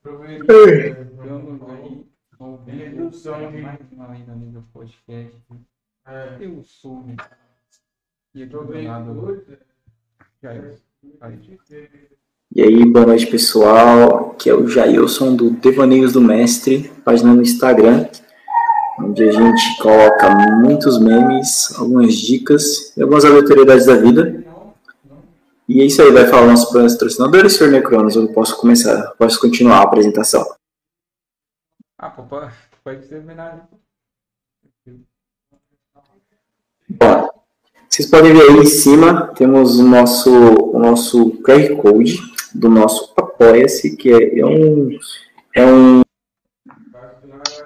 Estamos aí ouvindo mais uma ainda do podcast. Eu sou o e aqui do lado Jair. E aí, boa noite pessoal. Aqui é o Jailson do Devaneios do Mestre, página no Instagram, onde a gente coloca muitos memes, algumas dicas e algumas aleatoriedades da vida. E é isso aí, vai falar nossos patrocinadores, Sr. Necronos. Eu posso começar, posso continuar a apresentação. Ah, pode, pode terminar. Bom, vocês podem ver aí em cima, temos o nosso, o nosso QR Code do nosso Apoia-se, que é, é, um, é um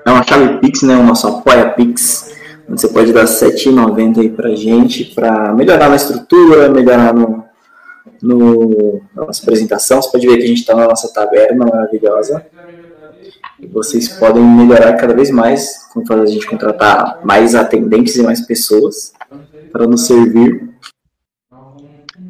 é uma chave Pix, né? O nosso Apoia Pix, onde você pode dar R$ 7,90 aí pra gente, para melhorar na estrutura, melhorar no, no, na nossa apresentação. Você pode ver que a gente está na nossa taberna maravilhosa. E vocês podem melhorar cada vez mais, com a gente contratar mais atendentes e mais pessoas para nos servir.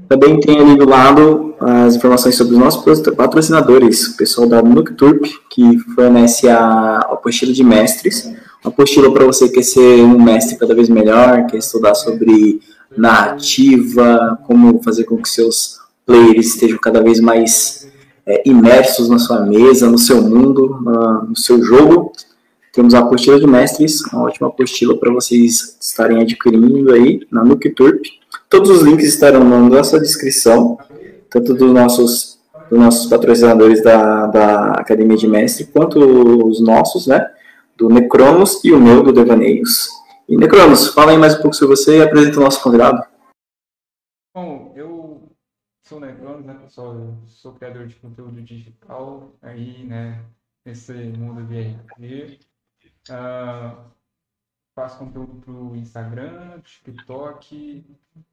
Também tem ali do lado as informações sobre os nossos patrocinadores, o pessoal da Nukturp, que fornece a apostila de mestres, uma apostila para você que quer ser um mestre cada vez melhor, quer estudar sobre narrativa, como fazer com que seus players estejam cada vez mais é, imersos na sua mesa, no seu mundo, na, no seu jogo. Temos a apostila de mestres, uma ótima apostila para vocês estarem adquirindo aí na Nukturp. Todos os links estarão na nossa descrição, tanto dos nossos, dos nossos patrocinadores da, da Academia de Mestre, quanto os nossos, né? Do Necronos e o meu, do Devaneios. E Necronos, fala aí mais um pouco sobre você e apresenta o nosso convidado. Bom, eu sou Necronos, né, pessoal? Eu sou criador de conteúdo digital aí, né? Nesse mundo de RPG. Uh, faço conteúdo para o Instagram, TikTok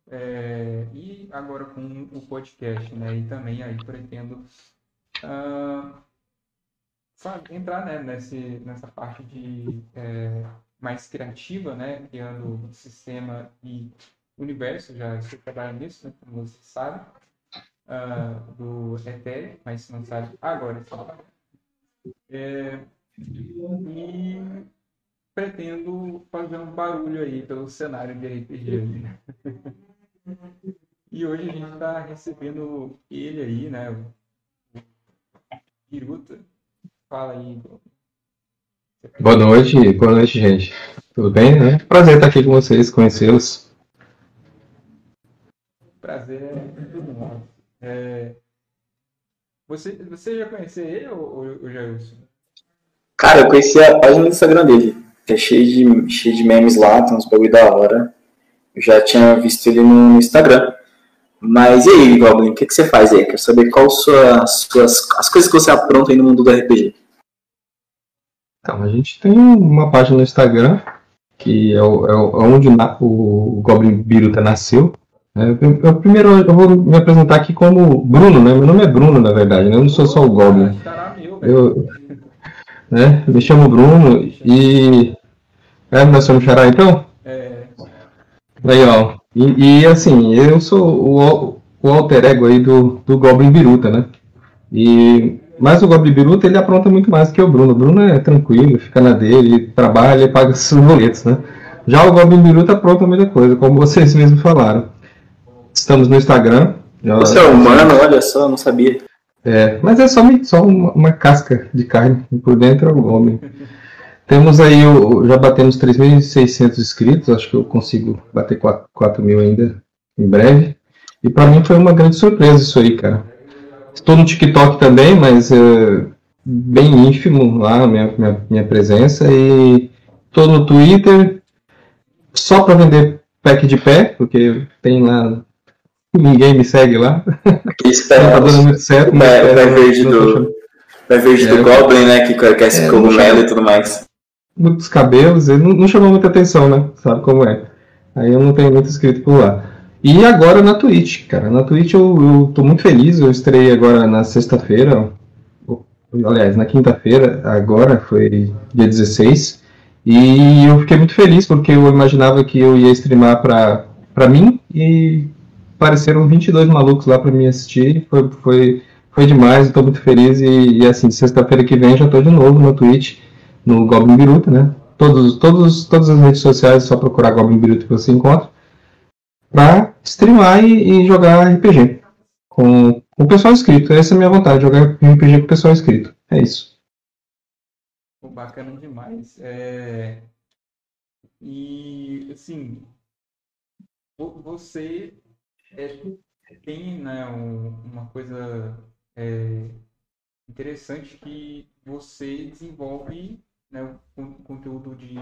é, e agora com o podcast, né? E também aí pretendo uh, entrar né, nesse, nessa parte de é, mais criativa, né? Criando um sistema e universo, já estou trabalhando nisso, né, como você sabe, uh, do Ethereum, mas não sabe, agora sabe. É, e pretendo fazer um barulho aí pelo cenário de RPG. Né? e hoje a gente está recebendo ele aí, né? O Piruta. Fala aí. Boa noite, boa noite, gente. Tudo bem? Né? Prazer estar aqui com vocês, conhecê-los. Prazer é. É... Você, você já conhecia ele ou, ou Jailson? Cara, eu conheci a página do Instagram dele. É cheio de, cheio de memes lá, tem uns bagulho da hora. Eu já tinha visto ele no Instagram. Mas e aí, Goblin, o que, que você faz aí? Quero saber quais sua, suas as coisas que você apronta aí no mundo do RPG. Então, a gente tem uma página no Instagram, que é, o, é onde o, Goblin Biruta nasceu. É, eu, primeiro eu vou me apresentar aqui como Bruno, né? Meu nome é Bruno, na verdade, né? Eu não sou só o Goblin. Eu, né? Me chamo Bruno e. É, nós somos Xará então? É. Aí, ó. E, e, assim, eu sou o, o alter ego aí do, do Goblin Biruta, né? E, mas o Goblin Biruta ele apronta muito mais que o Bruno. O Bruno é tranquilo, fica na dele, trabalha e paga seus boletos, né? Já o Goblin Biruta apronta muita coisa, como vocês mesmos falaram. Estamos no Instagram. Você é humano, olha só, não sabia. É, mas é só, só uma, uma, casca de carne, por dentro é o homem. Temos aí, o, já batemos 3.600 inscritos, acho que eu consigo bater 4, 4 mil ainda em breve. E para mim foi uma grande surpresa isso aí, cara. Estou no TikTok também, mas é, bem ínfimo lá minha, minha, minha presença. E estou no Twitter só para vender pack de pé, porque tem lá Ninguém me segue lá. Espera, tá dando muito certo. Vai, vai verde do, verde é, do Goblin, né? Que quer esse é, cogumelo e tudo mais. Muitos cabelos, ele não, não, chamou muita atenção, né? Sabe como é. Aí eu não tenho muito inscrito por lá. E agora na Twitch, cara. Na Twitch eu, eu tô muito feliz. Eu estreiei agora na sexta-feira. Aliás, na quinta-feira, agora, foi dia 16. E eu fiquei muito feliz porque eu imaginava que eu ia streamar pra, pra mim e apareceram 22 malucos lá para me assistir. Foi, foi foi demais, estou muito feliz e, e assim, sexta-feira que vem já estou de novo no Twitch, no Goblin Biruta, né? Todos, todos, todas as redes sociais, é só procurar Goblin Biruta que você encontra, para streamar e, e, jogar RPG com, com o pessoal inscrito. Essa é a minha vontade, jogar RPG com o pessoal inscrito. É isso. Bacana demais. É... E, assim, você é, tem né, um, uma coisa é, interessante que você desenvolve né, um conteúdo de,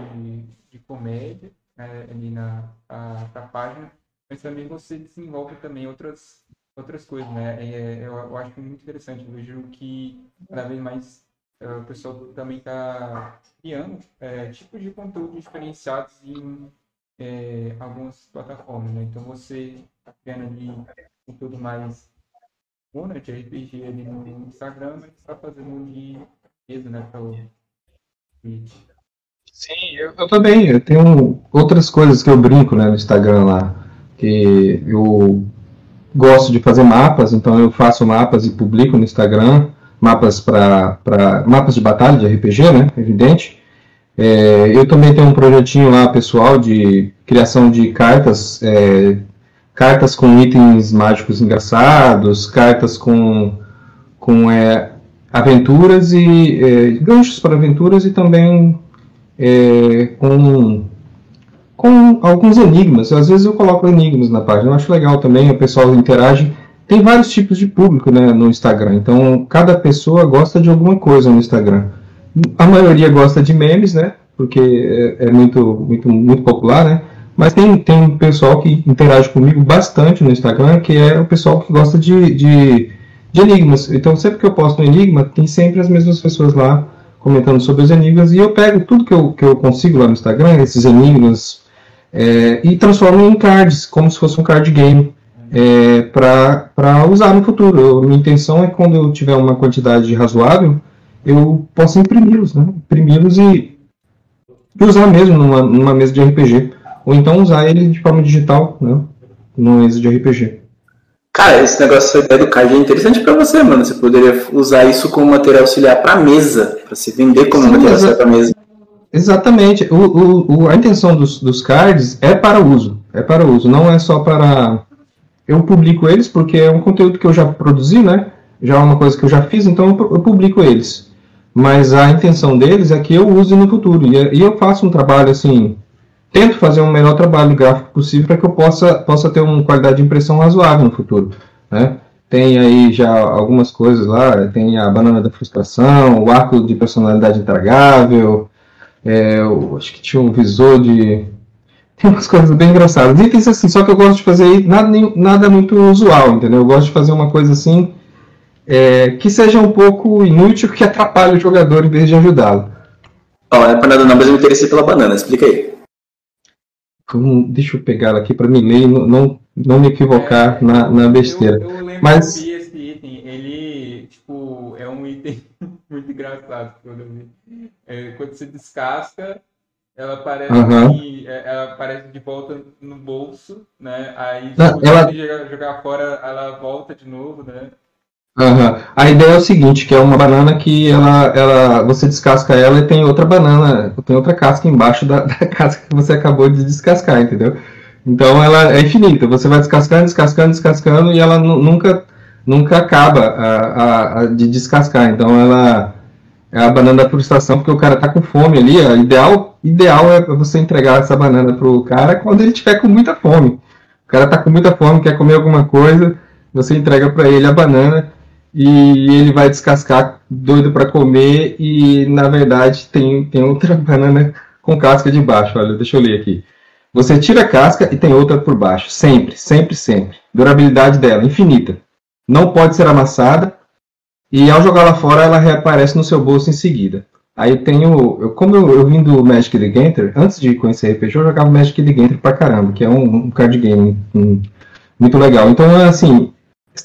de comédia né, ali na a, a página, mas também você desenvolve também outras outras coisas, né? É, eu, eu acho muito interessante. Eu vejo que cada vez mais é, o pessoal também está criando é, tipos de conteúdo diferenciados em é, algumas plataformas, né? Então você está criando ali conteúdo mais né, de RPG ali no Instagram, mas está fazendo de mesa, né, para o Twitch. Sim, eu, eu também. Eu tenho outras coisas que eu brinco né, no Instagram lá. Que eu gosto de fazer mapas, então eu faço mapas e publico no Instagram. Mapas para mapas de batalha de RPG, né? Evidente. É, eu também tenho um projetinho lá pessoal de criação de cartas é, cartas com itens mágicos engraçados, cartas com, com é, aventuras e é, ganchos para aventuras e também é, com, com alguns enigmas. Às vezes eu coloco enigmas na página, eu acho legal também, o pessoal interage. Tem vários tipos de público né, no Instagram, então cada pessoa gosta de alguma coisa no Instagram. A maioria gosta de memes, né? Porque é, é muito, muito, muito popular, né? Mas tem, tem um pessoal que interage comigo bastante no Instagram, que é o pessoal que gosta de, de, de enigmas. Então, sempre que eu posto um enigma, tem sempre as mesmas pessoas lá comentando sobre os enigmas, e eu pego tudo que eu, que eu consigo lá no Instagram, esses enigmas, é, e transformo em cards, como se fosse um card game, é, para usar no futuro. Eu, minha intenção é quando eu tiver uma quantidade razoável, eu possa imprimi-los, né? imprimi-los e, e usar mesmo numa, numa mesa de RPG ou então usar ele de forma digital, né? No êxito de RPG. Cara, esse negócio da ideia do card é interessante para você, mano. Você poderia usar isso como material auxiliar para mesa, para se vender como Sim, material auxiliar para mesa. Exatamente. O, o, a intenção dos, dos cards é para uso. É para uso, não é só para. Eu publico eles porque é um conteúdo que eu já produzi, né? Já é uma coisa que eu já fiz, então eu publico eles. Mas a intenção deles é que eu use no futuro. E eu faço um trabalho assim tento fazer um melhor trabalho gráfico possível para que eu possa, possa ter uma qualidade de impressão razoável no futuro. Né? Tem aí já algumas coisas lá, tem a banana da frustração, o arco de personalidade intragável, é, eu, acho que tinha um visor de. Tem umas coisas bem engraçadas. Itens assim, só que eu gosto de fazer nada, nada muito usual, entendeu? Eu gosto de fazer uma coisa assim é, que seja um pouco inútil, que atrapalhe o jogador em vez de ajudá-lo. Ó, oh, é para nada não, mas eu me interessei pela banana, explica aí. Como, deixa eu pegar ela aqui para me ler e não, não, não me equivocar é, na, na besteira. Eu, eu lembro Mas... que esse item, ele, tipo, é um item muito engraçado quando eu vi. É, quando você descasca, ela aparece, uhum. ela aparece de volta no bolso, né? Aí, se ela... jogar, jogar fora, ela volta de novo, né? Uhum. A ideia é o seguinte, que é uma banana que ela, ela, você descasca ela e tem outra banana, tem outra casca embaixo da, da casca que você acabou de descascar, entendeu? Então ela é infinita, você vai descascando, descascando, descascando e ela nunca, nunca acaba a, a, a, de descascar. Então ela é a banana da frustração, porque o cara tá com fome ali. O ideal, ideal é você entregar essa banana pro cara quando ele tiver com muita fome. O cara tá com muita fome, quer comer alguma coisa, você entrega para ele a banana e ele vai descascar doido para comer e na verdade tem, tem outra banana com casca de baixo. Olha, deixa eu ler aqui. Você tira a casca e tem outra por baixo, sempre, sempre, sempre. Durabilidade dela infinita. Não pode ser amassada e ao jogá-la fora ela reaparece no seu bolso em seguida. Aí eu tenho, eu, como eu, eu vim do Magic the Gathering, antes de conhecer RPG, eu jogava Magic the Gathering pra caramba, que é um, um card game um, muito legal. Então, assim,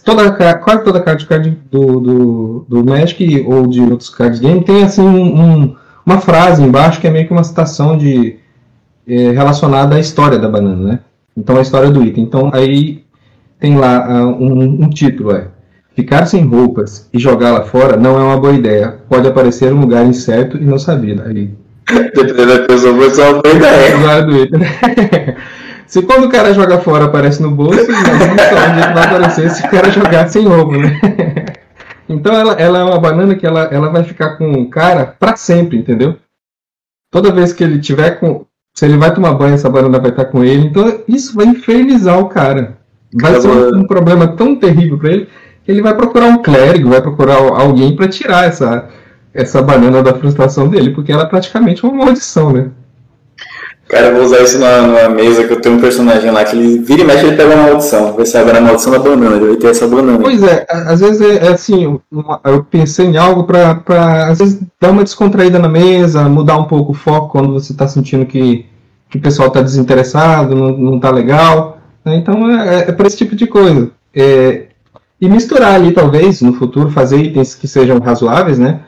toda, quase toda card card do, do, do Magic ou de outros cards game tem assim um, uma frase embaixo que é meio que uma citação de é, relacionada à história da banana, né? Então a história do item. Então aí tem lá uh, um, um, título é Ficar sem roupas e jogá-la fora não é uma boa ideia. Pode aparecer um lugar incerto e não sabido. Aí. Dependendo da pessoa, foi só uma boa ideia. Twitter. Se quando o cara joga fora aparece no bolso, imagina só onde é vai aparecer se o cara jogar sem roupa, né? Então ela, ela é uma banana que ela, ela vai ficar com o cara para sempre, entendeu? Toda vez que ele tiver com. Se ele vai tomar banho, essa banana vai estar com ele. Então isso vai infernizar o cara. Vai ser um, um problema tão terrível para ele que ele vai procurar um clérigo, vai procurar alguém para tirar essa, essa banana da frustração dele, porque ela é praticamente uma maldição, né? Cara, eu vou usar isso numa, numa, mesa que eu tenho um personagem lá que ele vira e mexe ele pega uma maldição. Vai ser agora a maldição da banana, ele vai ter essa banana. Pois é, às vezes é, é assim, uma, eu pensei em algo pra, pra, às vezes, dar uma descontraída na mesa, mudar um pouco o foco quando você tá sentindo que, que o pessoal tá desinteressado, não, não tá legal. Né? Então é, é para esse tipo de coisa. É, e misturar ali, talvez, no futuro, fazer itens que sejam razoáveis, né?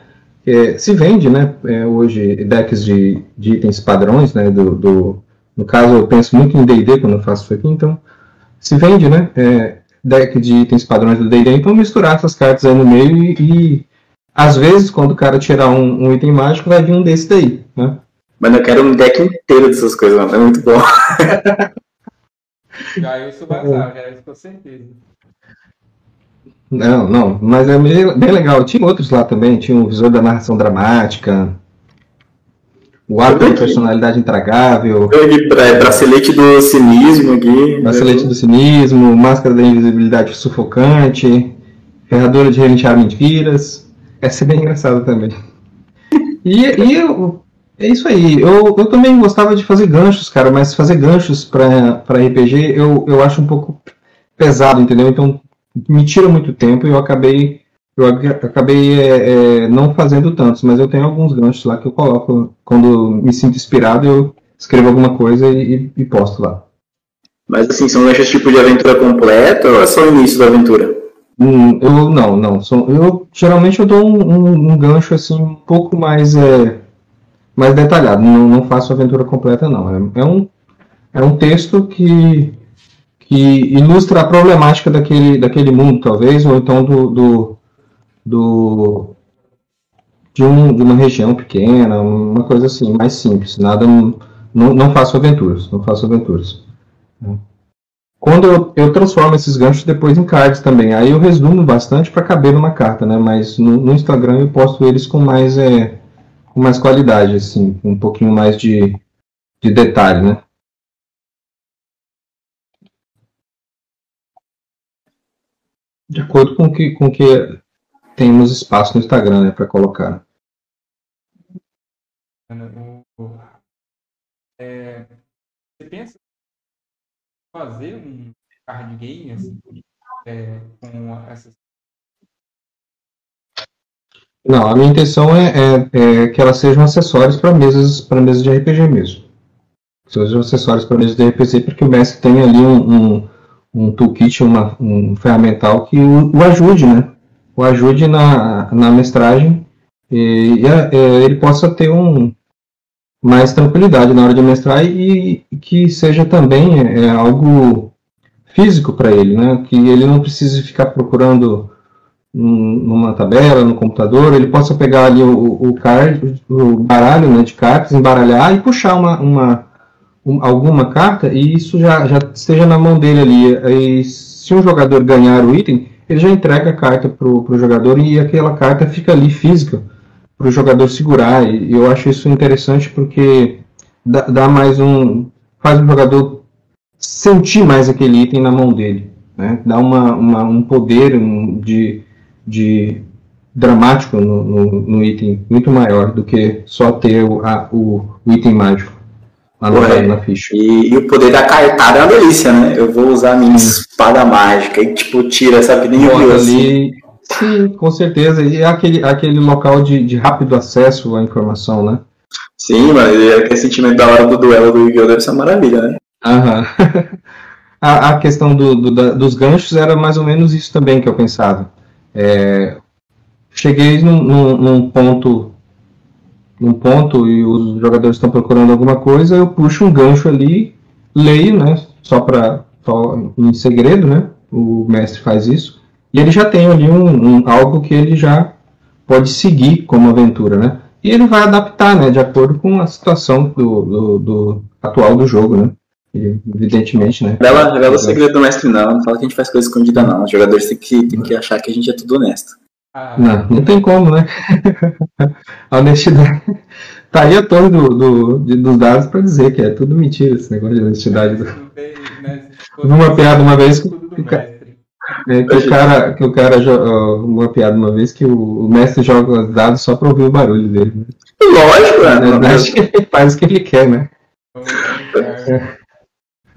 É, se vende, né, é, hoje, decks de, de, itens padrões, né, do, do, no caso eu penso muito em D&D quando eu faço isso aqui, então, se vende, né, é, deck de itens padrões do D&D, então misturar essas cartas aí no meio e, e, às vezes, quando o cara tirar um, um, item mágico, vai vir um desse daí, né. Mas eu quero um deck inteiro dessas coisas, mano, é muito bom. já isso vai usar, já isso com certeza. Não, não, mas é bem legal. Tinha outros lá também, tinha o visor da narração dramática, o arco de personalidade intragável. Bracelete do cinismo aqui. Bracelete do cinismo, máscara da invisibilidade sufocante, ferradura de relinchar mentiras. Essa é bem engraçada também. E, e eu, é isso aí. Eu, eu também gostava de fazer ganchos, cara, mas fazer ganchos para RPG eu, eu acho um pouco pesado, entendeu? Então me tira muito tempo e eu acabei eu acabei é, é, não fazendo tantos, mas eu tenho alguns ganchos lá que eu coloco quando me sinto inspirado, eu escrevo alguma coisa e, e posto lá. Mas assim, são ganchos tipo de aventura completa ou é só o início da aventura? Hum, eu não, não. São, eu geralmente eu dou um, um, um, gancho assim um pouco mais é, mais detalhado. Não, não faço aventura completa não. É, é um é um texto que que ilustra a problemática daquele, daquele mundo, talvez, ou então do, do, do de, um, de, uma região pequena, uma coisa assim, mais simples. Nada, não, não faço aventuras, não faço aventuras. Quando eu, eu transformo esses ganchos depois em cards também, aí eu resumo bastante para caber numa carta, né? Mas no, no, Instagram eu posto eles com mais, é, com mais qualidade, assim, um pouquinho mais de, de detalhe, né? De acordo com que, com que temos espaço no Instagram né, para colocar. É, você pensa fazer um card game assim, é, com essas. Não, a minha intenção é, é, é que elas sejam acessórios para mesas, mesas de RPG mesmo. Sejam acessórios para mesas de RPG para que o mestre tenha ali um, um um toolkit, uma, um ferramental que o, o, ajude, né? O ajude na, na mestragem e, e, é, ele possa ter um mais tranquilidade na hora de mestrar e, e que seja também é, é algo físico para ele, né? Que ele não precise ficar procurando numa tabela, no computador, ele possa pegar ali o, o, card, o baralho né, de cartas, embaralhar e puxar uma, uma um, alguma carta e isso já, já esteja na mão dele ali. E se um jogador ganhar o item, ele já entrega a carta para o jogador e aquela carta fica ali física para o jogador segurar. E eu acho isso interessante porque dá, dá, mais um. faz o jogador sentir mais aquele item na mão dele. Né? Dá uma, uma um poder de, de dramático no, no, no, item muito maior do que só ter o, a, o, o item mágico. Porra, na ficha. E, e, o poder da cartada é uma delícia, né? Eu vou usar a minha Sim. espada mágica e, tipo, tira, sabe? Nem viu assim. Sim, com certeza. E é aquele, aquele local de, de rápido acesso à informação, né? Sim, mas aquele sentimento da hora do duelo do Yu-Gi-Oh! deve ser uma maravilha, né? Aham. a, a questão do, do da, dos ganchos era mais ou menos isso também que eu pensava. É, cheguei num, num, num ponto num ponto e os jogadores estão procurando alguma coisa, eu puxo um gancho ali, leio, né? Só para em segredo, né? O mestre faz isso E ele já tem ali um, um, algo que ele já pode seguir como aventura, né? E ele vai adaptar, né, de acordo com a situação do, do, do atual do jogo, né? Evidentemente, né? Revela, revela o segredo do mestre, não. Não fala que a gente faz coisa escondida, não. Os jogadores têm que, têm que achar que a gente é tudo honesto. Ah, não, não tem como, né? a honestidade. Tá aí a torre do, do, de, dos dados para dizer que é tudo mentira esse negócio de honestidade. Uma piada uma vez que, é, que o cara, que o cara uma piada uma vez que o, o mestre joga os dados só para ouvir o barulho dele. Né? Lógico, né? Na verdade, ele faz o que ele quer, né? É.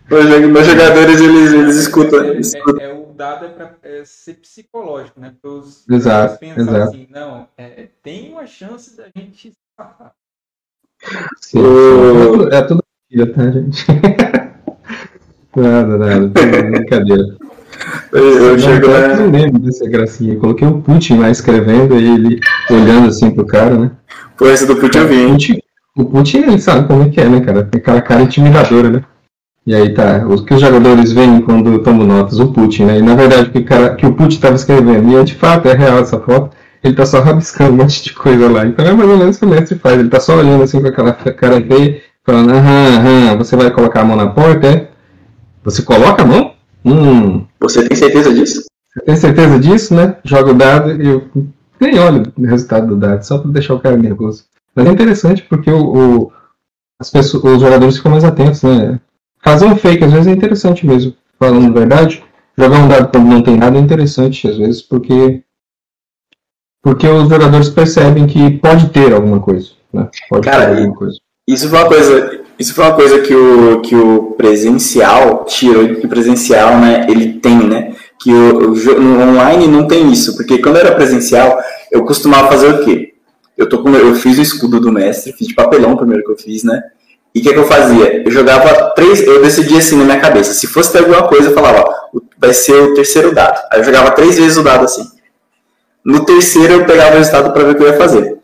Meus jogadores eles, eles escutam. É, escutam. É, é, o dado é para é, ser psicológico, né? Para os exato, exato. assim, não, é, tem uma chance da gente escapar. Sim, o... É tudo mentira, tá, gente? nada, nada, brincadeira. Eu, eu chego lá. Eu não lembro dessa gracinha. Eu coloquei o Putin lá escrevendo e ele olhando assim pro cara, né? Pô, esse do Putin eu vi. O Putin, ele sabe como é que é, né, cara? Tem aquela cara intimidadora, né? E aí tá, o que os jogadores veem quando tomam notas? O Putin, né? E na verdade o que, cara, que o Putin estava escrevendo, e é de fato, é real essa foto, ele tá só rabiscando um monte de coisa lá. Então é mais ou menos o que o mestre faz, ele tá só olhando assim com aquela cara feia, falando, aham, aham, você vai colocar a mão na porta, é? Você coloca a mão? Hum. Você tem certeza disso? Você tem certeza disso, né? Joga o dado e eu nem olho o resultado do dado, só para deixar o cara nervoso. Mas é interessante porque o, o as pessoas, os jogadores ficam mais atentos, né? Fazer um fake às vezes é interessante mesmo, falando a verdade. Jogar um dado quando não tem nada é interessante às vezes, porque porque os jogadores percebem que pode ter alguma coisa, né? Pode Cara, ter alguma coisa. Isso foi uma coisa, isso foi uma coisa que o, que o presencial tirou que o presencial, né, ele tem, né? Que o, o, no online não tem isso, porque quando era presencial, eu costumava fazer o quê? Eu, tô com, eu fiz o escudo do mestre, fiz de papelão primeiro que eu fiz, né? E o que, que, eu fazia? Eu jogava três. Eu decidia assim na minha cabeça. Se fosse ter alguma coisa, eu falava, ó, vai ser o terceiro dado. Aí eu jogava três vezes o dado assim. No terceiro eu pegava o resultado para ver o que eu ia fazer.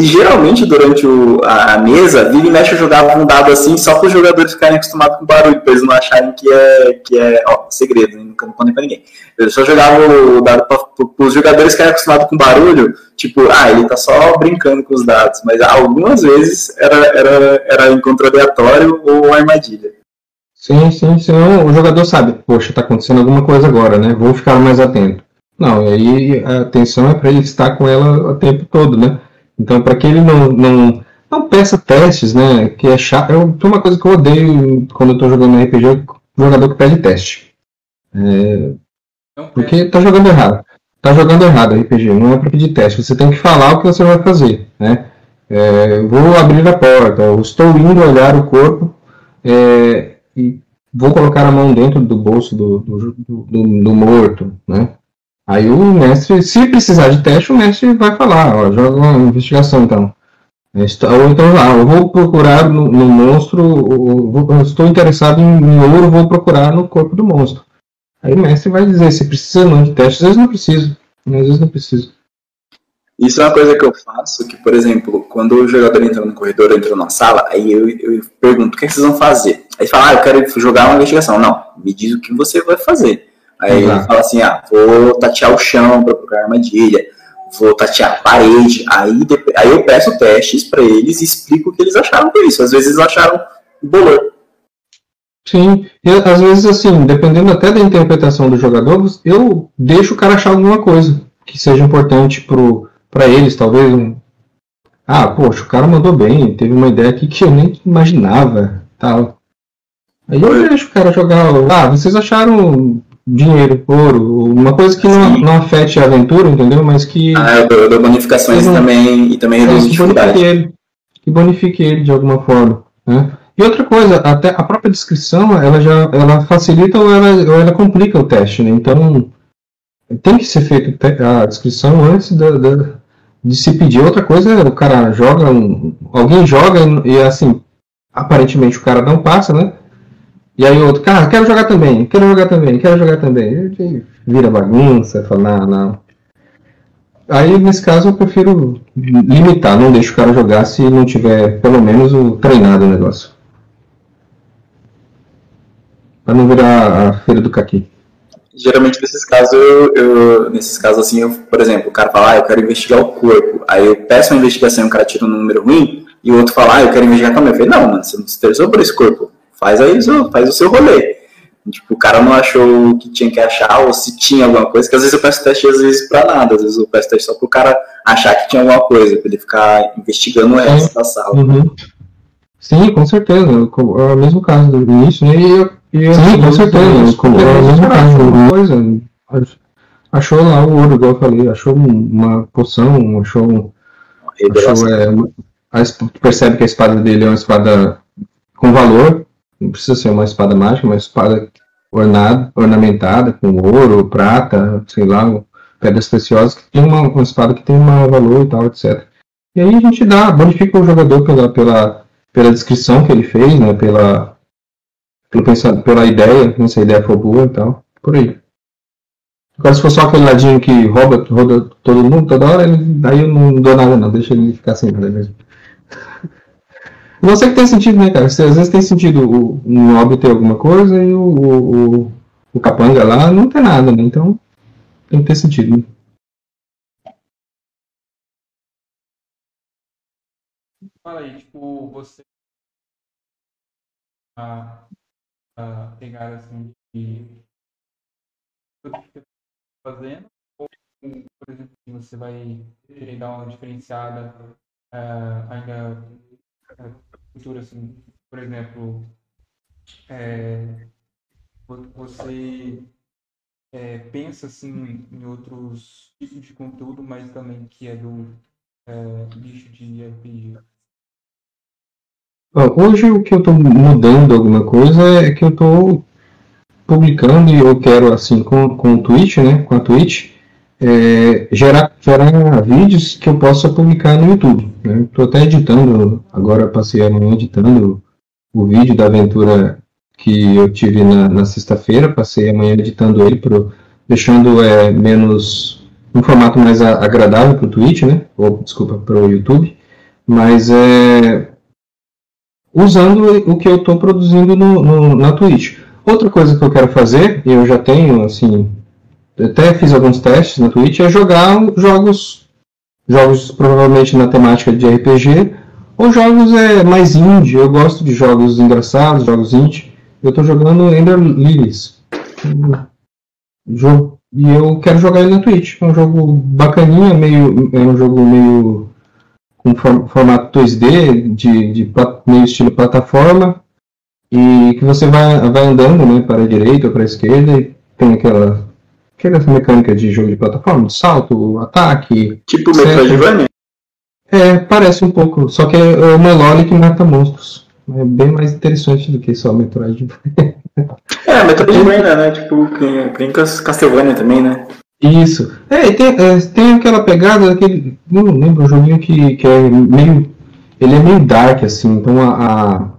E geralmente durante o, a, mesa, Viva e mexe eu jogava um dado assim só para os jogadores ficarem acostumados com barulho, para eles não acharem que é, que é ó, segredo, nunca não contem para ninguém. Eu só jogava o dado para os jogadores ficarem acostumados com barulho, tipo, ah, ele tá só brincando com os dados, mas algumas vezes era, era, era encontro aleatório ou armadilha. Sim, sim, senão o jogador sabe, poxa, tá acontecendo alguma coisa agora, né? Vou ficar mais atento. Não, e aí a atenção é para ele estar com ela o tempo todo, né? Então, para que ele não, não, não peça testes, né? Que é chato. Eu, tem uma coisa que eu odeio quando eu estou jogando RPG, é jogador que pede teste. É, porque tá jogando errado. Tá jogando errado RPG, não é para pedir teste. Você tem que falar o que você vai fazer, né? É, vou abrir a porta, estou indo olhar o corpo é, e vou colocar a mão dentro do bolso do, do, do, do morto, né? Aí o mestre, se precisar de teste, o mestre vai falar, ó, joga uma investigação então. Ou então, ah, eu vou procurar no, no monstro, estou interessado em, em, ouro, vou procurar no corpo do monstro. Aí o mestre vai dizer se precisa não de teste, às vezes não precisa, às vezes não precisa. Isso é uma coisa que eu faço, que, por exemplo, quando o jogador entra no corredor, entra numa sala, aí eu, eu pergunto, o que, é que vocês vão fazer? Aí fala, ah, eu quero jogar uma investigação. Não, me diz o que você vai fazer. Aí ele fala assim, ah, vou tatear o chão para procurar armadilha, vou tatear a parede. Aí, aí eu peço testes para eles e explico o que eles acharam por isso. Às vezes eles acharam bolor. Sim, e, às vezes assim, dependendo até da interpretação do jogador, eu deixo o cara achar alguma coisa que seja importante para eles, talvez um... Ah, poxa, o cara mandou bem, teve uma ideia aqui que eu nem imaginava, tal. Aí eu deixo o cara jogar. Ah, vocês acharam dinheiro, ouro, uma coisa que não, não afete a aventura, entendeu? Mas que. Ah, eu dou, eu dou bonificações não, também e também reduz é, dificuldade. Bonifique ele, que bonifique ele de alguma forma. Né? E outra coisa, até a própria descrição, ela já ela facilita ou ela, ou ela complica o teste, né? Então tem que ser feita a descrição antes da, da, de se pedir. Outra coisa é o cara joga, um, alguém joga e, e assim, aparentemente o cara não passa, né? E aí outro, cara, quero jogar também, quero jogar também, quero jogar também. E vira bagunça, fala, não, não. Aí, nesse caso, eu prefiro limitar, não deixo o cara jogar se não tiver, pelo menos, o treinado o negócio. Pra não virar a feira do caqui. geralmente nesses casos, eu, eu, nesses casos assim, eu, por exemplo, o cara fala, ah, eu quero investigar o corpo. Aí eu peço uma investigação o cara tira um número ruim, e o outro fala, ah, eu quero investigar também. Eu falei, não, mano, você não se interessou por esse corpo. Faz aí, faz o seu rolê. Tipo, o cara não achou o que tinha que achar, ou se tinha alguma coisa, que às vezes eu peço teste, às vezes pra nada, às vezes eu peço teste só pro cara achar que tinha alguma coisa, pra ele ficar investigando o resto da sala. Uhum. Sim, com certeza. É o mesmo caso do início, né? E eu, e eu Sim, com certeza. É o mesmo caso. Coisa, achou lá o ouro, igual eu falei, achou uma poção, achou. achou é, a, percebe que a espada dele é uma espada com valor, não precisa ser uma espada mágica, uma espada ornada, ornamentada com ouro, prata, sei lá, pedras preciosas, que tem uma, uma espada que tem um valor e tal, etc. E aí a gente dá, bonifica o jogador pela, pela, pela descrição que ele fez, né, pela, pelo pensado, pela ideia, se a ideia for boa e tal, por aí. Agora se for só aquele ladinho que rouba, rouba todo mundo toda hora, ele, daí eu não dou nada não, deixa ele ficar sem nada mesmo. Você que tem sentido, né, cara? Você, às vezes tem sentido o, o Nobre ter alguma coisa e o, o, o, Capanga lá não tem nada, né? Então tem que ter sentido. Né? Fala aí, tipo, você a, a pegar assim de tudo que você tá fazendo, ou por exemplo, você vai querer dar uma diferenciada uh, ainda cultura, assim, por exemplo, é, você é, pensa assim em outros tipos de conteúdo, mas também que é do é, de RPG? Hoje o que eu estou mudando alguma coisa é que eu estou publicando e eu quero assim com, com o Twitch, né, com a Twitch, é, gerar, gerar vídeos que eu possa publicar no YouTube. Estou né? até editando, agora passei a manhã editando o vídeo da aventura que eu tive na, na sexta-feira, passei a manhã editando ele, pro, deixando é, menos um formato mais a, agradável para o Twitch, né? Ou desculpa, para o YouTube, mas é usando o que eu estou produzindo no, no, na Twitch. Outra coisa que eu quero fazer, e eu já tenho assim até fiz alguns testes na Twitch, é jogar jogos, jogos provavelmente na temática de RPG, ou jogos é, mais indie. Eu gosto de jogos engraçados, jogos indie. Eu estou jogando Ender Lilies. E eu quero jogar ele na Twitch. É um jogo bacaninha, meio, é um jogo meio com formato 2D, de, de meio estilo plataforma, e que você vai, vai andando né, para a direita ou para a esquerda, e tem aquela aquelas mecânicas de jogo de plataforma, de salto, ataque. Tipo Metroidvania? É, parece um pouco, só que é uma lore que mata monstros. É bem mais interessante do que só Metroidvania. é, Metroidvania, né? Tipo, tem Castlevania também, né? Isso. É, tem, é, tem aquela pegada, aquele. Não lembro, um joguinho que, que é meio. Ele é meio dark, assim, então a,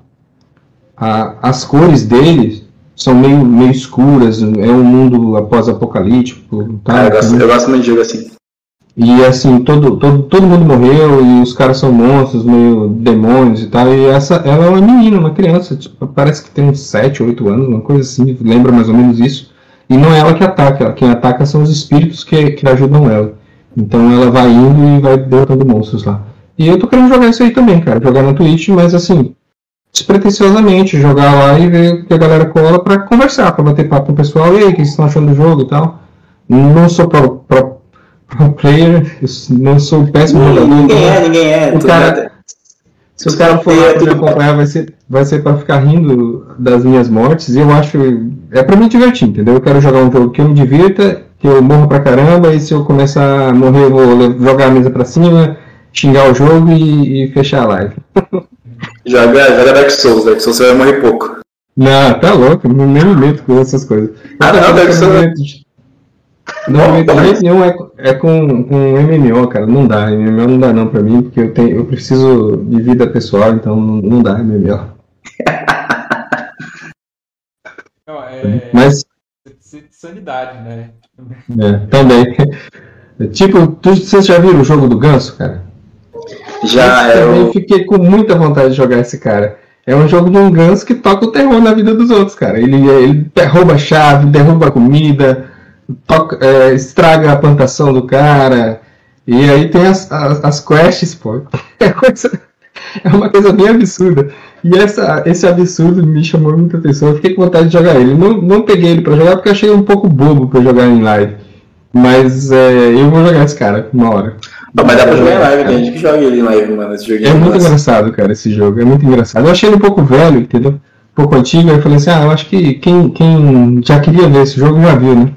a, a as cores dele são meio, meio escuras, é um mundo após-apocalíptico. Tá? É, eu, gosto, eu gosto muito de jogo assim. E assim, todo, todo, todo mundo morreu e os caras são monstros, meio demônios e tal. E essa, ela é uma menina, uma criança, tipo, parece que tem uns 7, 8 anos, uma coisa assim, lembra mais ou menos isso. E não é ela que ataca, quem ataca são os espíritos que, que ajudam ela. Então ela vai indo e vai derrotando monstros lá. E eu tô querendo jogar isso aí também, cara, jogar na Twitch, mas assim, despretensiosamente, jogar lá e ver que a galera cola para conversar, para bater papo com o pessoal, e aí, o que vocês estão achando do jogo e tal. Não sou pro, pro, pro player, não sou péssimo jogador. Ninguém é, ninguém é. O cara, se o cara for lá pra acompanhar, vai ser, vai ser pra ficar rindo das minhas mortes, e eu acho. É pra me divertir, entendeu? Eu quero jogar um jogo que eu me divirta, que eu morro pra caramba, e se eu começar a morrer, eu vou jogar a mesa pra cima, xingar o jogo e, e fechar a live. Joga, joga Dark Souls, Dark Souls você vai morrer pouco. Não, tá louco, nem me meto com essas coisas. Ah, não, Dark Souls. Não, de jeito nenhum é, é com, com MMO, cara. Não dá. MMO não dá não pra mim, porque eu, tenho, eu preciso de vida pessoal, então não, não dá MMO. Não, é. Mas. Sanidade, né? É, também. Tipo, tu, vocês já viram o jogo do ganso, cara? Já é. Eu fiquei com muita vontade de jogar esse cara. É um jogo de um ganso que toca o terror na vida dos outros, cara. Ele, ele derruba chave, derruba comida, toca, é, estraga a plantação do cara. E aí tem as, as, as quests, pô. É, coisa, é uma coisa bem absurda. E essa, esse absurdo me chamou muita atenção. Eu fiquei com vontade de jogar ele. Não, não peguei ele pra jogar porque achei um pouco bobo pra jogar em live. Mas é, eu vou jogar esse cara uma hora. Não, mas dá pra jogar em live, tem gente que joga ele em live, mano. Esse joguinho É muito massa. engraçado, cara, esse jogo. É muito engraçado. Eu achei ele um pouco velho, entendeu? Um pouco antigo. Aí eu falei assim, ah, eu acho que quem, quem já queria ver esse jogo já viu, né?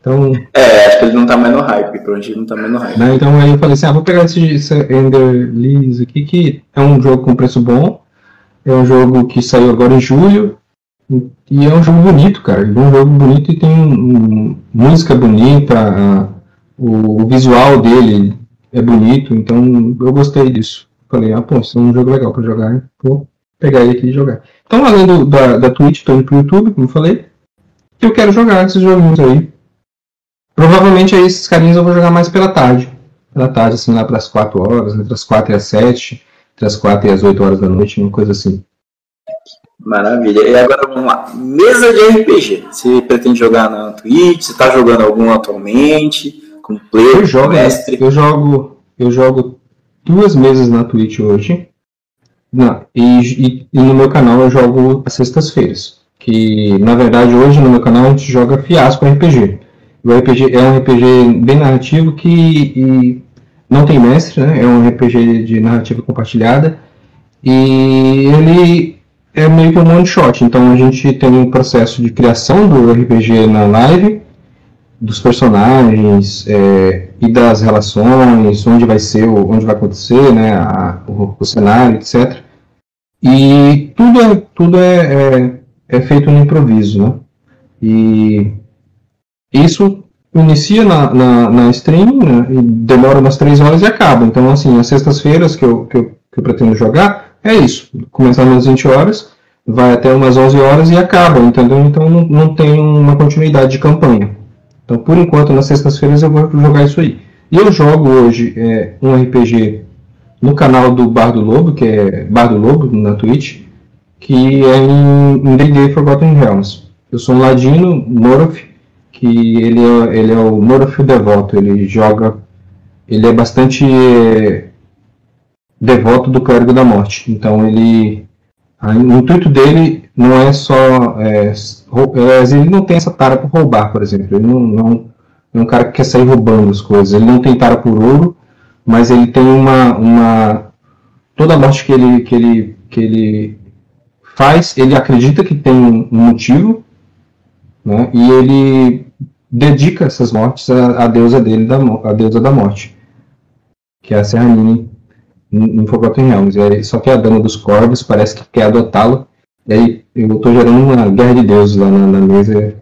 Então, É, acho que ele não tá mais no hype. Provavelmente ele não tá mais no hype. né, então aí eu falei assim, ah, vou pegar esse, esse Ender Lees aqui, que é um jogo com preço bom. É um jogo que saiu agora em julho. E é um jogo bonito, cara. É um jogo bonito e tem um- música bonita. o visual dele é bonito. Então eu gostei disso. Falei, ah, pô, isso é um jogo legal pra jogar. Vou pegar ele aqui e jogar. Então, além do, da, da Twitch, tô indo pro YouTube, como eu falei. Eu quero jogar esses joguinhos aí. Provavelmente aí esses carinhos eu vou jogar mais pela tarde. Pela tarde, assim, lá pras 4 horas, entre as 4 e as 7, entre as 4 e as 8 horas da noite, uma coisa assim. Maravilha. E agora vamos lá. Mesa de RPG. Você pretende jogar na Twitch? Você tá jogando algum atualmente? Com player, Eu jogo, mestre? eu jogo, eu jogo duas mesas na Twitch hoje. Não, e, e- e no meu canal eu jogo às sextas-feiras. Que na verdade hoje no meu canal a gente joga Fiasco RPG. O RPG é um RPG bem narrativo que não tem mestre, né? É um RPG de narrativa compartilhada. E ele é meio que um one shot. Então a gente tem um processo de criação do RPG na live, dos personagens é, e das relações, onde vai ser, onde vai acontecer, né? a- o, o cenário, etc. E tudo é, tudo é, é, é feito no improviso, né? E isso inicia na, na, na stream, né, demora umas três horas e acaba. Então, assim, as sextas-feiras que eu, que, eu, que eu pretendo jogar, é isso. Começar umas 20 horas, vai até umas 11 horas e acaba, entendeu? Então não, não tem uma continuidade de campanha. Então, por enquanto, nas sextas-feiras eu vou jogar isso aí. E eu jogo hoje é, um RPG no canal do Bar do Lobo, que é Bar do Lobo, na Twitch, que é em D&D Forgotten Realms. Eu sou um ladino, Moroth, que ele é, ele é o Moroth o Devoto. Ele joga... Ele é bastante eh, devoto do Clérigo da Morte. Então ele... O intuito dele não é só... É, é, ele não tem essa tara por roubar, por exemplo. Ele não, não é um cara que quer sair roubando as coisas. Ele não tem tara por ouro, mas ele tem uma... uma toda a morte que ele, que ele, que ele faz, ele acredita que tem um motivo, né? E ele dedica essas mortes à, à deusa dele, da, a deusa da morte, que é a Serranine em Forgotten Realms. Aí, só que a dama dos corvos parece que quer adotá-lo. E aí eu tô gerando uma guerra de deuses lá na, na mesa.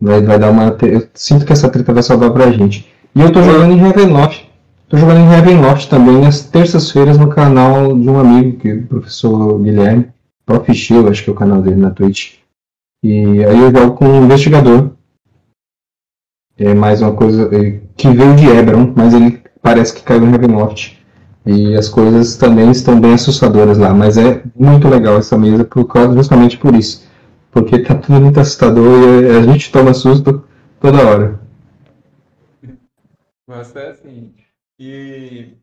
Vai, vai dar uma. Eu sinto que essa treta vai salvar pra gente. E eu tô jogando em Ravenloft. Tô jogando em Ravenloft também nas terças-feiras no canal de um amigo, que é o professor Guilherme. Prof. Shield, acho que é o canal dele na Twitch. E aí eu jogo com um investigador. É mais uma coisa é, que veio de Eberron, mas ele parece que caiu em Ravenloft. E as coisas também estão bem assustadoras lá, mas é muito legal essa mesa por causa, justamente por isso. Porque tá tudo muito assustador e a gente toma susto toda hora. Gosto é assim. E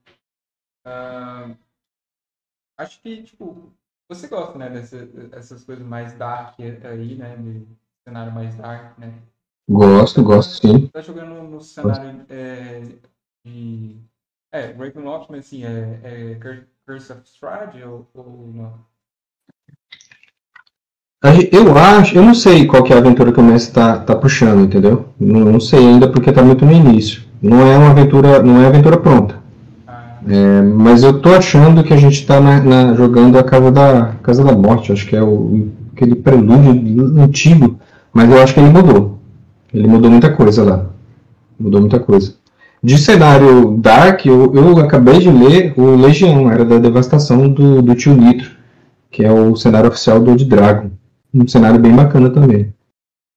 ah, acho que, tipo, você gosta, né, dessa- dessas coisas mais dark aí, né? De cenário mais dark, né? Gosto, gosto sim. Tá jogando no cenário é, de. É, Ravenloft, mas assim, é, é Cur- Curse of Strahd ou, ou não? A gen- Eu acho, eu não sei qual que é a aventura que o mestre tá, tá puxando, entendeu? Não, não sei ainda porque tá muito no início. Não é uma aventura, não é aventura pronta. Ah, É, mas eu tô achando que a gente tá na, na- jogando a Casa da, Casa da Morte, acho que é o, aquele prelúdio antigo, mas eu acho que ele mudou. Ele mudou muita coisa lá. Mudou muita coisa. De cenário Dark, eu, eu acabei de ler o Legião, era da devastação do, do Tio Nitro, que é o cenário oficial do Old Dragon. Um cenário bem bacana também.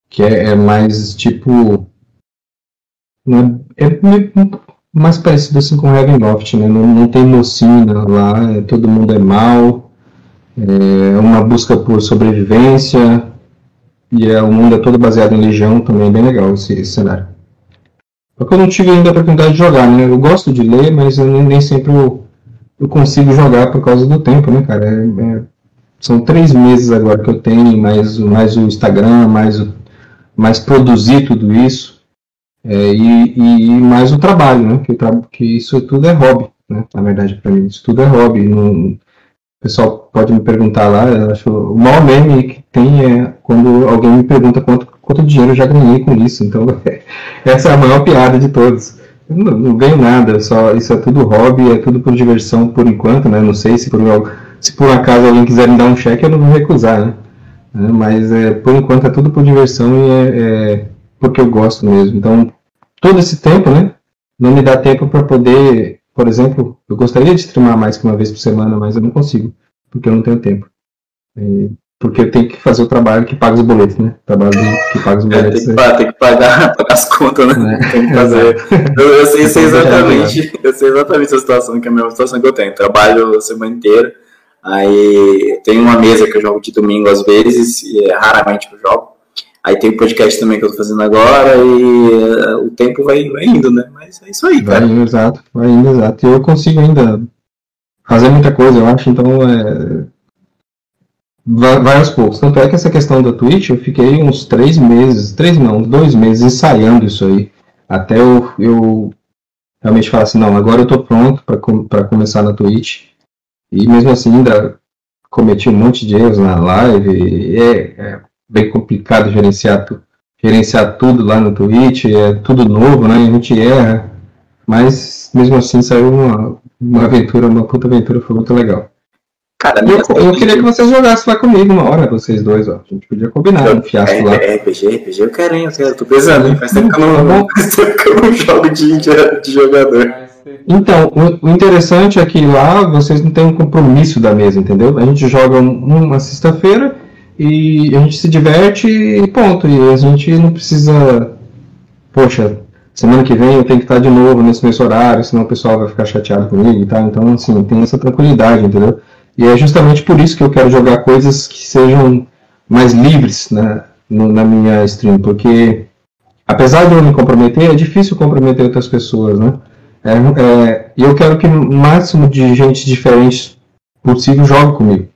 Que é, é mais tipo. né, É, meio- mais parecido assim com Ravenloft, né? Não, não tem mocinha lá, é- todo mundo é mal, é uma busca por sobrevivência, e é, o mundo é todo baseado em Legião, também é bem legal esse, esse cenário. Porque eu não tive ainda a oportunidade de jogar, né? Eu gosto de ler, mas eu nem, nem sempre eu, eu, consigo jogar por causa do tempo, né, cara? É, é, são três meses agora que eu tenho, mais, mais o Instagram, mais, o, mais produzir tudo isso, é, e, e, mais o trabalho, né? Que, que isso tudo é hobby, né? Na verdade, para mim, isso tudo é hobby. Não, o pessoal pode me perguntar lá, eu acho o maior meme que tem é quando alguém me pergunta quanto quanto dinheiro eu já ganhei com isso. Então, essa é a maior piada de todos. Eu não, não ganho nada, só isso é tudo hobby, é tudo por diversão por enquanto, né? Não sei se por, se por acaso alguém quiser me dar um cheque, eu não vou recusar, né? É, mas é, por enquanto é tudo por diversão e é, é, porque eu gosto mesmo. Então, todo esse tempo, né? Não me dá tempo para poder, por exemplo, eu gostaria de streamar mais que uma vez por semana, mas eu não consigo, porque eu não tenho tempo. E, porque tem que fazer o trabalho que paga os boletos, né? O trabalho que paga os boletos. É, tem, que, tem, que, pagar, pagar as contas, né? É, tem que fazer. eu, eu, sei, sei exatamente, eu sei exatamente a situação, que é a mesma situação que eu tenho. Trabalho a semana inteira, aí tem uma mesa que eu jogo de domingo às vezes, e é, raramente eu jogo. Aí tem o podcast também que eu tô fazendo agora e uh, o tempo vai, vai indo, né? Mas é isso aí, cara. Vai indo, exato, vai indo, exato. E eu consigo ainda fazer muita coisa, eu acho, então é vai, vai, aos poucos. Tanto é que essa questão da Twitch, eu fiquei uns três meses, três não, dois meses ensaiando isso aí. Até eu, eu realmente falar assim, não, agora eu tô pronto para começar na Twitch. E mesmo assim ainda cometi um monte de erros na live. É, é bem complicado gerenciar, gerenciar tudo lá no Twitch, é tudo novo, né? A gente erra. Mas mesmo assim saiu uma, uma aventura, uma puta aventura, foi muito legal. Cara, eu, eu queria que vocês jogassem lá comigo uma hora, vocês dois, ó. A gente podia combinar eu, um fiasco lá. RPG, RPG, eu quero, hein? Eu, quero, eu tô pensando, hein? Faz tempo que eu não, faz tempo que eu não jogo de, de, de jogador. Então, o, o, interessante é que lá vocês não têm um compromisso da mesa, entendeu? A gente joga uma sexta-feira e a gente se diverte e ponto. E a gente não precisa. Poxa, semana que vem eu tenho que estar de novo nesse mesmo horário, senão o pessoal vai ficar chateado comigo e tal. Então, assim, tem essa tranquilidade, entendeu? E é justamente por isso que eu quero jogar coisas que sejam mais livres né, na minha stream, porque apesar de eu me comprometer, é difícil comprometer outras pessoas, né? É, é, e eu quero que o máximo de gente diferente possível jogue comigo.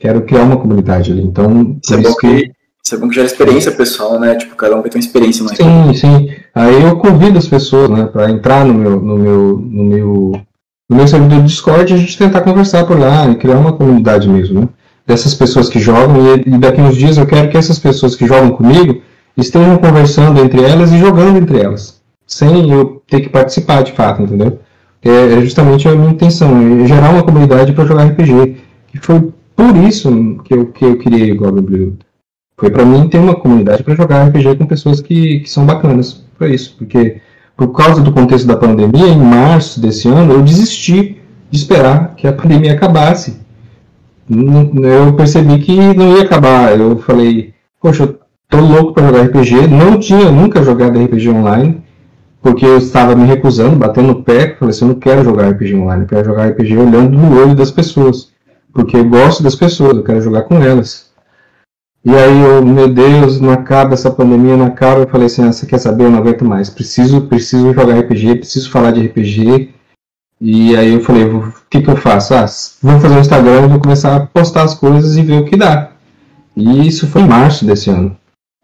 Quero criar uma comunidade ali. Então, isso é bom que, que, isso é bom que gera experiência pessoal, né? Tipo, cada um vai ter uma experiência mais. Sim, sim. Aí eu convido as pessoas, né, para entrar no meu, no meu, no meu no meu servidor do Discord, a gente tentar conversar por lá e criar uma comunidade mesmo, né? Dessas pessoas que jogam, e, daqui uns dias eu quero que essas pessoas que jogam comigo estejam conversando entre elas e jogando entre elas, sem eu ter que participar de fato, entendeu? É, é justamente a minha intenção, é gerar uma comunidade para jogar RPG. E foi por isso que eu, que eu criei o Goblin Blue. Foi para mim ter uma comunidade para jogar RPG com pessoas que, que são bacanas. Foi isso, porque por causa do contexto da pandemia, em março desse ano, eu desisti de esperar que a pandemia acabasse. Eu percebi que não ia acabar. Eu falei, poxa, eu tô louco para jogar RPG. Não tinha nunca jogado RPG online, porque eu estava me recusando, batendo no pé. Falei assim, eu não quero jogar RPG online, eu quero jogar RPG olhando no olho das pessoas. Porque eu gosto das pessoas, eu quero jogar com elas. E aí eu, meu Deus, não acaba essa pandemia, não acaba. Eu falei assim, ah, você quer saber? Eu não aguento mais. Preciso, preciso jogar RPG, preciso falar de RPG. E aí eu falei, o que, que eu faço? Ah, vou fazer um Instagram, vou começar a postar as coisas e ver o que dá. E isso foi em março desse ano.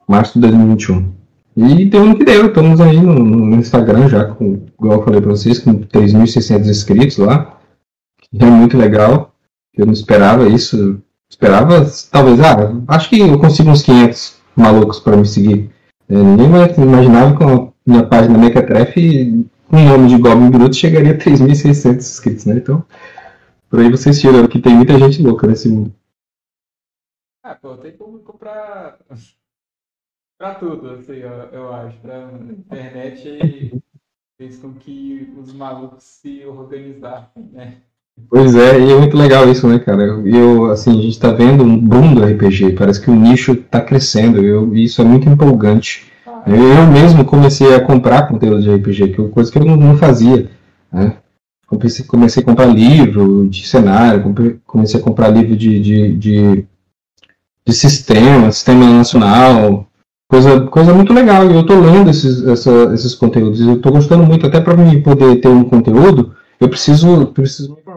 Março de 2021. E deu no que deu. Estamos aí no, no Instagram já, com, igual eu falei pra vocês, com 3.600 inscritos lá. É muito legal. Eu não esperava isso Esperava, talvez, ah, acho que eu consigo uns 500 malucos para me seguir. É, ninguém imaginava que a minha página Mequetrefe, com o nome de Goblin Bruto, chegaria a 3.600 inscritos, né? Então, por aí vocês tiram que tem muita gente louca nesse mundo. Ah, pô, tem público pra, pra tudo, assim, eu, eu acho. Pra internet fez com que os malucos se organizassem, né? Pois é, e é muito legal isso, né, cara? Eu, assim, a gente tá vendo um boom do RPG, parece que o nicho tá crescendo, eu, e isso é muito empolgante. Eu mesmo comecei a comprar conteúdo de RPG, que é coisa que eu não, não fazia, né? Comecei, comecei, a comprar livro de cenário, comecei a comprar livro de, de, de, de sistema, sistema nacional, coisa, coisa muito legal. E eu estou lendo esses, essa, esses conteúdos. Eu estou gostando muito, até para mim poder ter um conteúdo, eu preciso, preciso me?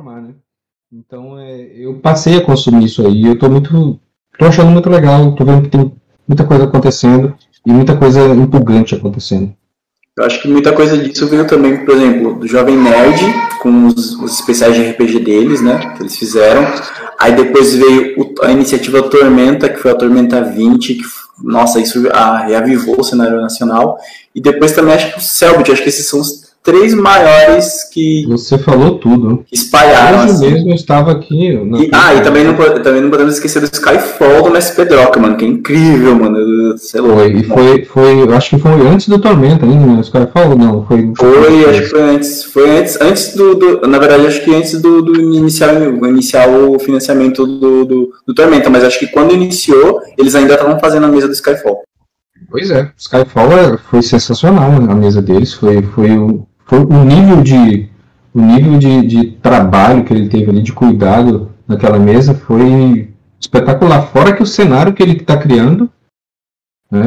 Então é, eu passei a consumir isso aí. Eu estou muito. tô achando muito legal, estou vendo que tem muita coisa acontecendo e muita coisa empolgante acontecendo. Eu acho que muita coisa disso veio também, por exemplo, do Jovem Nerd, com os, os especiais de RPG deles, né? Que eles fizeram. Aí depois veio o, a iniciativa Tormenta, que foi a Tormenta 20, que, nossa, isso a, reavivou o cenário nacional. E depois também acho que o Selbit, acho que esses são os três maiores que. Você falou tudo. Espalharam. Hoje assim. mesmo eu estava aqui. E, ah, e também não, também não podemos esquecer do Skyfall do Mestre Pedroca, mano, que é incrível, mano. Sei lá. Foi, e foi, foi, eu acho que foi antes do Tormenta ainda, né? Skyfall não? Foi, foi, acho que foi antes. Foi antes, antes do, do. na verdade, acho que antes do, do iniciar, iniciar o financiamento do, do, do Tormenta, mas acho que quando iniciou, eles ainda estavam fazendo a mesa do Skyfall. Pois é, Skyfall é, foi sensacional a mesa deles, foi, foi o, foi o nível de o nível de, de trabalho que ele teve ali, de cuidado naquela mesa, foi espetacular. Fora que o cenário que ele está criando né,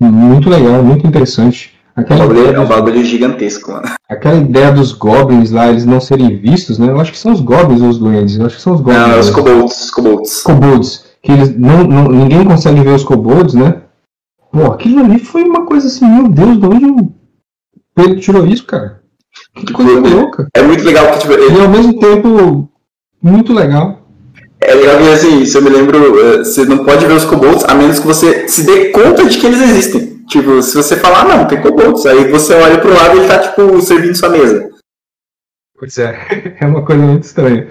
é muito legal, muito interessante. Aquela é um bagulho, é um bagulho gigantesco, mano. Aquela ideia dos goblins lá, eles não serem vistos, né? Eu acho que são os goblins ou os duendes. Eu acho que são os goblins. Não, os kobolds. Kobolds. Kobolds. Que eles não, não, ninguém consegue ver os kobolds, né? Pô, aquilo ali foi uma coisa assim, meu Deus, de onde Pedro tirou isso, cara? Que coisa é, louca. É muito legal que, tipo, ele... E ao mesmo tempo, muito legal. É legal que, assim, se eu me lembro, eh, você não pode ver os kobolds a menos que você se dê conta de que eles existem. Tipo, se você falar, ah, não, tem kobolds, aí você olha pro lado e ele tá, tipo, servindo sua mesa. Pois é, é uma coisa muito estranha.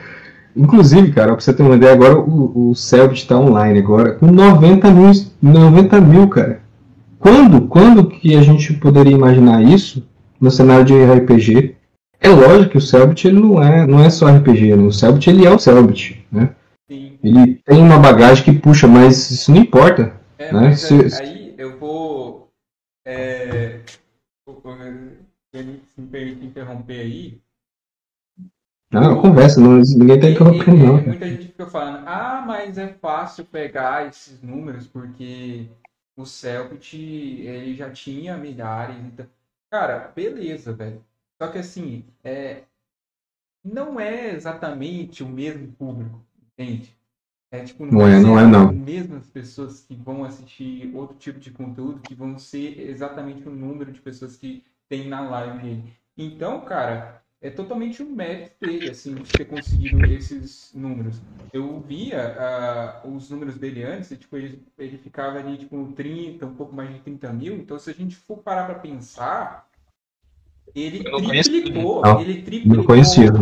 Inclusive, cara, pra você ter uma ideia, agora o, o Selbit tá online agora com 90 mil, 90 mil, cara. Quando, quando que a gente poderia imaginar isso no cenário de RPG? É lógico que o Selbit ele não é, não é só RPG, né? o Selbit ele é o Selbit, né? Sim. Ele tem uma bagagem que puxa, mas isso não importa. É, né? Se, aí eu vou, é, se me permite interromper aí. Não, conversa, não, ninguém tá interrompendo, não. Muita gente fica falando, ah, mas é fácil pegar esses números porque o Celtic, ele já tinha milhares. Então... Cara, beleza, velho. Só que assim, é... não é exatamente o mesmo público, entende? É, tipo, não, não é, não é não. As mesmas pessoas que vão assistir outro tipo de conteúdo que vão ser exatamente o número de pessoas que tem na live. Então, cara, é totalmente o mérito dele, assim, de ter conseguido esses números. Eu via uh, os números dele antes, e, tipo, ele, ele ficava ali, tipo, 30, um pouco mais de 30 mil. Então, se a gente for parar para pensar, ele triplicou, não, ele triplicou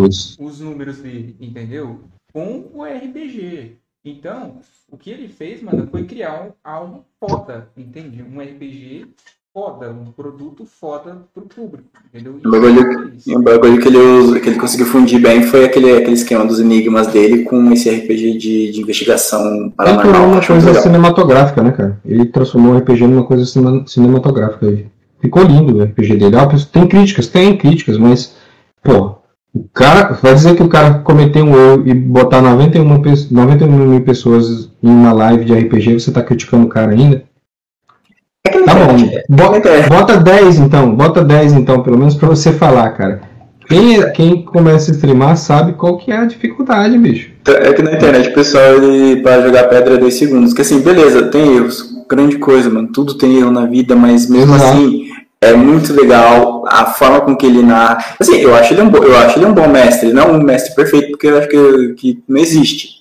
os... os números dele, entendeu? Com o RBG. Então, o que ele fez, mano, foi criar um, algo foda, entende? Um RPG foda, um produto foda pro público, entendeu? O bagulho, é um bagulho que, ele usa, que ele conseguiu fundir bem foi aquele, aquele esquema dos enigmas dele com esse RPG de, de investigação paranormal. Ele uma coisa cinematográfica, né, cara? Ele transformou o RPG numa coisa cinematográfica aí. Ficou lindo o RPG dele. Ah, tem críticas, tem críticas, mas, pô, o cara, vai dizer que o cara cometeu um erro e botar 91, 91 mil pessoas em uma live de RPG, você tá criticando o cara ainda? Tá bom. Bota, bota 10 então, bota 10 então, pelo menos pra você falar, cara. Quem, quem começa a streamar sabe qual que é a dificuldade, bicho. É que na internet o pessoal, ele, pra jogar pedra é 2 segundos. Que assim, beleza, tem erros. Grande coisa, mano. Tudo tem erro na vida, mas mesmo Exato. assim, é muito legal a forma com que ele narra. Assim, eu acho ele um, eu acho ele um bom mestre. Não um mestre perfeito, porque eu acho que, que não existe.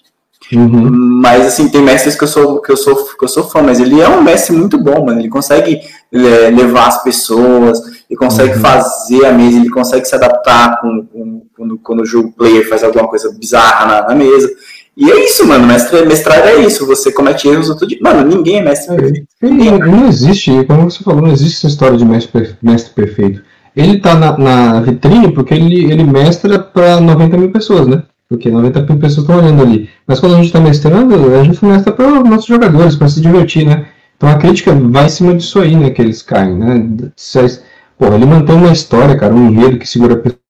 Uhum. Mas assim, tem mestres que eu sou que eu sou que eu sou fã, mas ele é um mestre muito bom, mano. Ele consegue é, levar as pessoas, ele consegue uhum. fazer a mesa, ele consegue se adaptar com, com, quando, quando o jogo player faz alguma coisa bizarra na, na mesa. E é isso, mano. Mestre, mestrar é isso. Você comete erros outro dia. Mano, ninguém é mestre perfeito. Não, não existe, como você falou, não existe essa história de mestre, mestre perfeito. Ele tá na, na vitrine porque ele, ele mestra para 90 mil pessoas, né? Porque 90 mil pessoas estão olhando ali. Mas quando a gente está mestrando, a gente mestra para os nossos jogadores, para se divertir, né? Então a crítica vai em cima disso aí, né? Que eles caem, né? Pô, ele mantém uma história, cara, um enredo que segura a pessoa.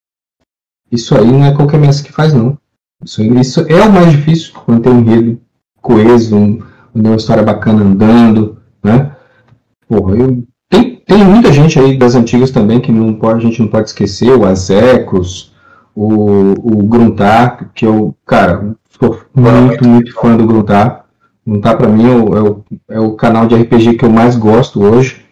Isso aí não é qualquer mestre que faz, não. Isso, isso é o mais difícil, manter um enredo coeso, um, uma história bacana andando, né? Porra, eu, tem, tem muita gente aí das antigas também que não pode, a gente não pode esquecer, o Azecos, o, o Gruntar, que eu, cara, sou muito, muito fã do Gruntar. Gruntar para mim é o, é o, é, o, canal de RPG que eu mais gosto hoje.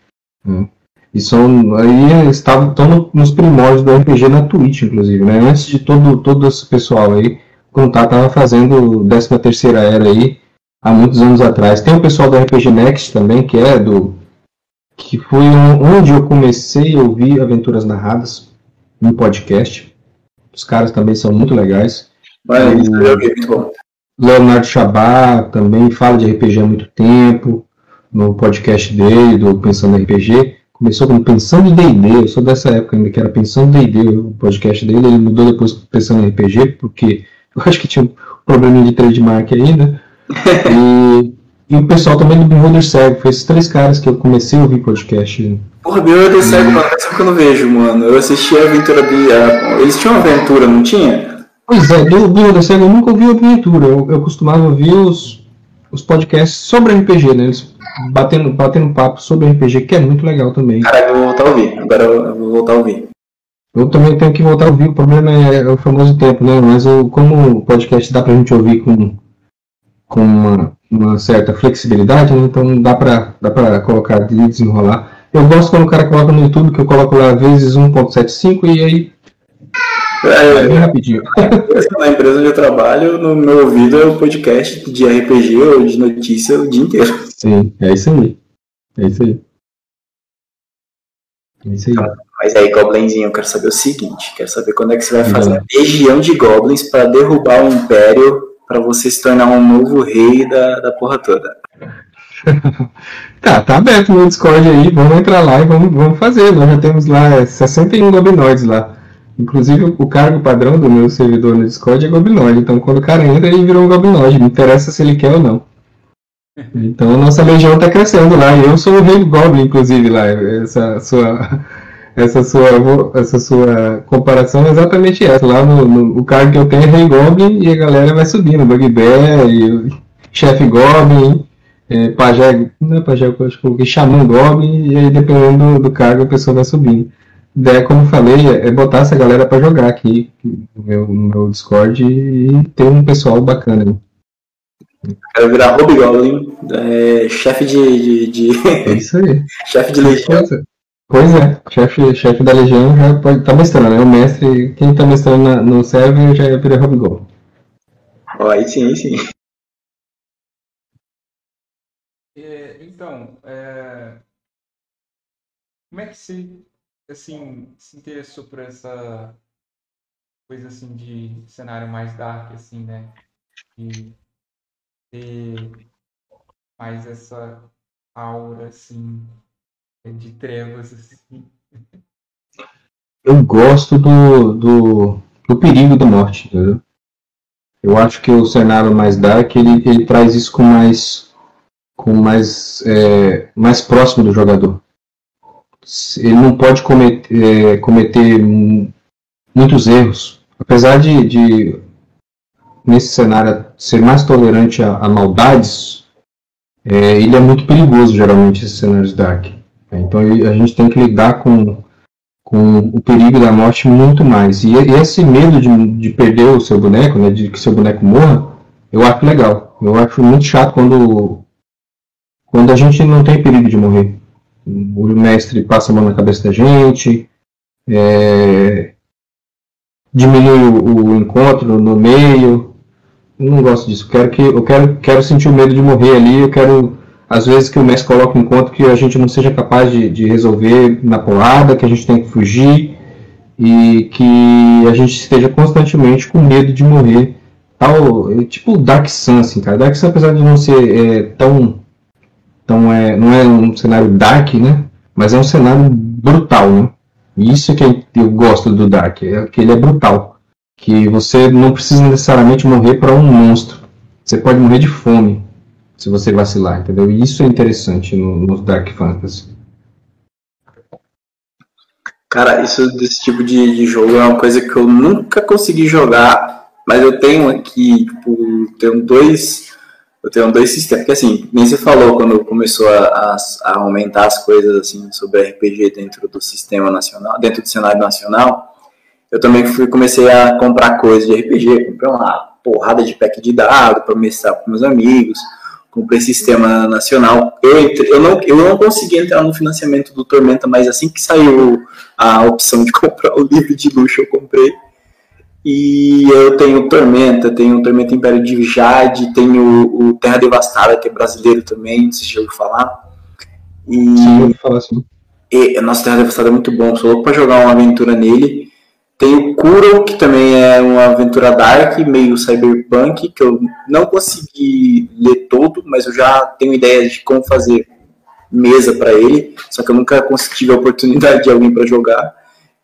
Né? E são, aí estavam nos primórdios do RPG na Twitch, inclusive, né? Antes de todo, todo esse pessoal aí, o Gruntar estava fazendo 13 terceira era aí, há muitos anos atrás. Tem o pessoal do RPG Next também, que é do que foi onde eu comecei a ouvir aventuras narradas no podcast. Os caras também são muito legais. O Leonardo Chabá também fala de RPG há muito tempo, no podcast dele, do Pensando RPG. Começou como Pensando em D&D, eu sou dessa época ainda que era Pensando em D&D, o podcast dele, ele mudou depois Pensando em RPG, porque eu acho que tinha um probleminha de trademark né? E e o pessoal também do Beholder Cego. Foi esses três caras que eu comecei a ouvir podcast. Porra, Beholder Cego, mano, essa que eu não vejo, mano. Eu assisti a aventura de. Eles tinham uma aventura, não tinha? Pois é, do Beholder Cego eu nunca ouvi a aventura. Eu, eu costumava ouvir os, os podcasts sobre RPG, né? Eles batendo, batendo papo sobre RPG, que é muito legal também. Caralho, eu vou voltar a ouvir. Agora eu vou voltar a ouvir. Eu também tenho que voltar a ouvir, o problema é, é o famoso tempo, né? Mas eu, como o podcast dá pra gente ouvir com, com uma, uma certa flexibilidade, né? então dá para dá pra colocar de desenrolar. Eu gosto quando o cara coloca no YouTube, que eu coloco lá vezes 1.75 e aí. É, bem rapidinho. Na empresa onde eu trabalho, no meu ouvido é o podcast de RPG ou de notícia o dia inteiro. Sim, é isso aí. É isso aí. É isso aí. Mas aí, Goblinzinho, eu quero saber o seguinte: quero saber quando é que você vai fazer a legião de Goblins para derrubar o Império para você se tornar um novo rei da, da porra toda. tá, tá aberto no Discord aí, vamos entrar lá e vamos, vamos fazer. Nós já temos lá 61 gobinoides lá. Inclusive o cargo padrão do meu servidor no Discord é gobinoide. Então quando o cara entra, ele virou um gobinoide. Não interessa se ele quer ou não. Então a nossa legião está crescendo lá. E eu sou o rei Goblin, inclusive, lá. Essa sua essa sua, essa sua comparação é exatamente essa. Lá no, no o cargo que eu tenho é Rei Goblin e a galera vai subindo, Bugbear e Chefe Goblin, é, Pajé, não é Pajé, eu acho que Xamã Goblin, e aí dependendo do, do, cargo a pessoa vai subindo. A ideia, como eu falei, é, é botar essa galera para jogar aqui no meu, no meu Discord e ter um pessoal bacana. Quero virar Hobgoblin, é, chefe de, de, de... É isso aí. chefe de legião. Pois é, chefe, chefe da legião já pode estar tá mestrando, né? O mestre, quem está mestrando na, no server já é Peter Robigol. Oh, aí sim, aí sim. É, então, é... como é que você assim, se interessou por essa coisa assim de cenário mais dark, assim, né? De ter mais essa aura, assim, de trevas, assim. Eu gosto do, do, do perigo da morte, entendeu? Eu acho que o cenário mais dark ele, ele traz isso com mais com mais é, mais próximo do jogador. Ele não pode cometer, é, cometer muitos erros, apesar de, de nesse cenário ser mais tolerante a, a maldades, é, ele é muito perigoso geralmente esses cenários dark. Então a gente tem que lidar com, com o perigo da morte muito mais. E, esse medo de, de perder o seu boneco, né, de que seu boneco morra, eu acho legal. Eu acho muito chato quando, quando a gente não tem perigo de morrer. O mestre passa a mão na cabeça da gente, é, diminui o, o, encontro no meio. Eu não gosto disso. Quero, que, eu quero, quero sentir o medo de morrer ali, eu quero às vezes que o mestre coloca em conta que a gente não seja capaz de, de resolver na porrada, que a gente tem que fugir e que a gente esteja constantemente com medo de morrer. Tal, é tipo Dark Sun, assim, cara. Dark Sun, apesar de não ser é, tão. Tão é, não é um cenário dark, né? Mas é um cenário brutal, né? Isso é que eu gosto do Dark, é que ele é brutal. Que você não precisa necessariamente morrer para um monstro. Você pode morrer de fome se você vacilar, entendeu? E isso é interessante no, no Dark Fantasy. Cara, isso desse tipo de, de, jogo é uma coisa que eu nunca consegui jogar, mas eu tenho aqui, tipo, tenho dois, eu tenho dois sistemas. Porque assim, nem você falou quando começou a, a, aumentar as coisas assim sobre RPG dentro do sistema nacional, dentro do cenário nacional, eu também fui, comecei a comprar coisas de RPG. Comprei uma porrada de pack de dados para mestrar com meus amigos. Comprei sistema nacional. Eu, entre, eu, não, eu não consegui entrar no financiamento do Tormenta, mas assim que saiu a opção de comprar o livro de luxo, eu comprei. E eu tenho Tormenta, tenho Tormenta Império de Jade, tenho o Terra Devastada, que é brasileiro também, não sei se já ouviu falar. E, Sim, eu falar assim. E, nossa, Terra Devastada é muito bom, sou louco pra jogar uma aventura nele. Tem o Kuro, que também é uma aventura dark, meio cyberpunk, que eu não consegui ler todo, mas eu já tenho ideia de como fazer mesa para ele, só que eu nunca tive a oportunidade de alguém para jogar.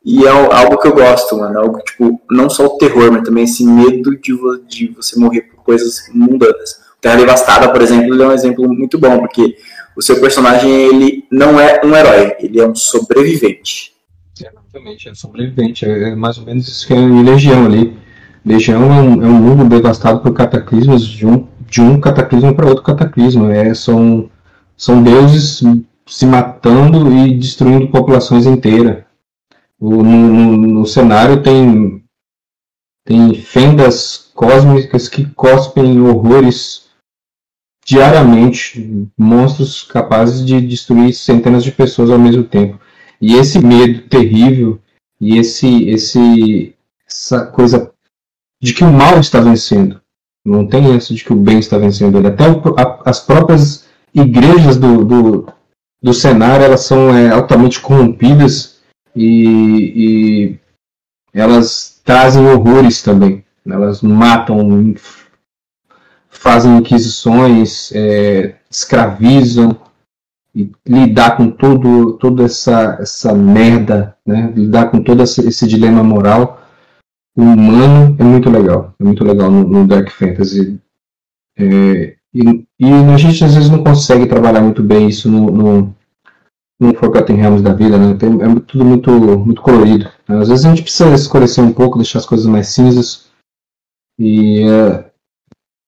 E é algo que eu gosto, mano. Algo, tipo, não só o terror, mas também esse medo de, vo de você morrer por coisas mundanas. Terra Devastada, por exemplo, é um exemplo muito bom, porque o seu personagem, ele não é um herói, ele é um sobrevivente. Exatamente, é sobrevivente. É mais ou menos isso que é em Legião ali. Legião é um, é um mundo devastado por cataclismos de um, de um cataclismo para outro cataclismo. É, são, são deuses se matando e destruindo populações inteiras. No, no, no, cenário tem, tem fendas cósmicas que cospem horrores diariamente, monstros capazes de destruir centenas de pessoas ao mesmo tempo. E esse medo terrível e esse, esse essa coisa de que o mal está vencendo. Não tem isso de que o bem está vencendo. Até o, a, as próprias igrejas do, do, do cenário elas são é, altamente corrompidas e, e elas trazem horrores também. Elas matam, fazem inquisições, é, escravizam e lidar com todo, toda essa, essa merda, né? lidar com todo esse, esse dilema moral humano é muito legal. É muito legal no, no Dark Fantasy. É, e, e, a gente às vezes não consegue trabalhar muito bem isso no, no, no Forgotten Realms da vida, né? Tem, é tudo muito, muito colorido. Né? Às vezes a gente precisa escurecer um pouco, deixar as coisas mais cinzas. E uh,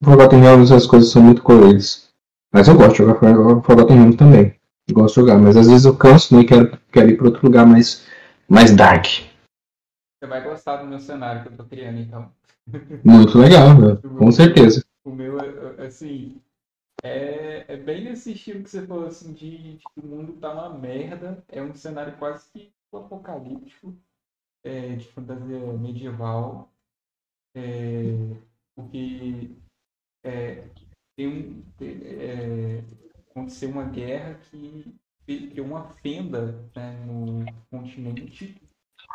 Forgotten Realms as coisas são muito coloridas. Mas eu gosto de jogar Forgotten Realms também. Eu gosto de jogar, mas às vezes eu canso né, e quero, quero ir para outro lugar mais, mais dark. Você vai gostar do meu cenário que eu tô criando, então. Muito legal, né? com certeza. O meu, assim, é, é bem nesse estilo que você falou, assim, de, de que o mundo tá uma merda. É um cenário quase que apocalíptico, é, de fantasia medieval. É, porque é, tem um, é, aconteceu uma guerra que criou uma fenda né, no continente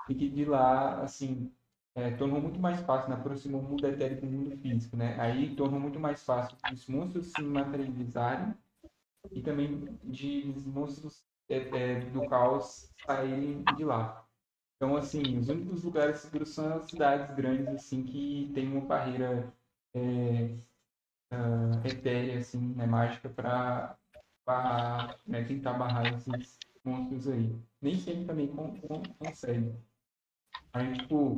e que de lá, assim, é, tornou muito mais fácil, né? aproximou o mundo etérico do mundo físico, né? Aí tornou muito mais fácil os monstros se materializarem e também de os monstros é, é, do caos saírem de lá. Então, assim, os únicos lugares seguros são as cidades grandes, assim, que tem uma barreira é, uh, etérea, assim, né, mágica para né, tentar barrar esses monstros aí. Nem sempre também con con consegue. Aí, tipo,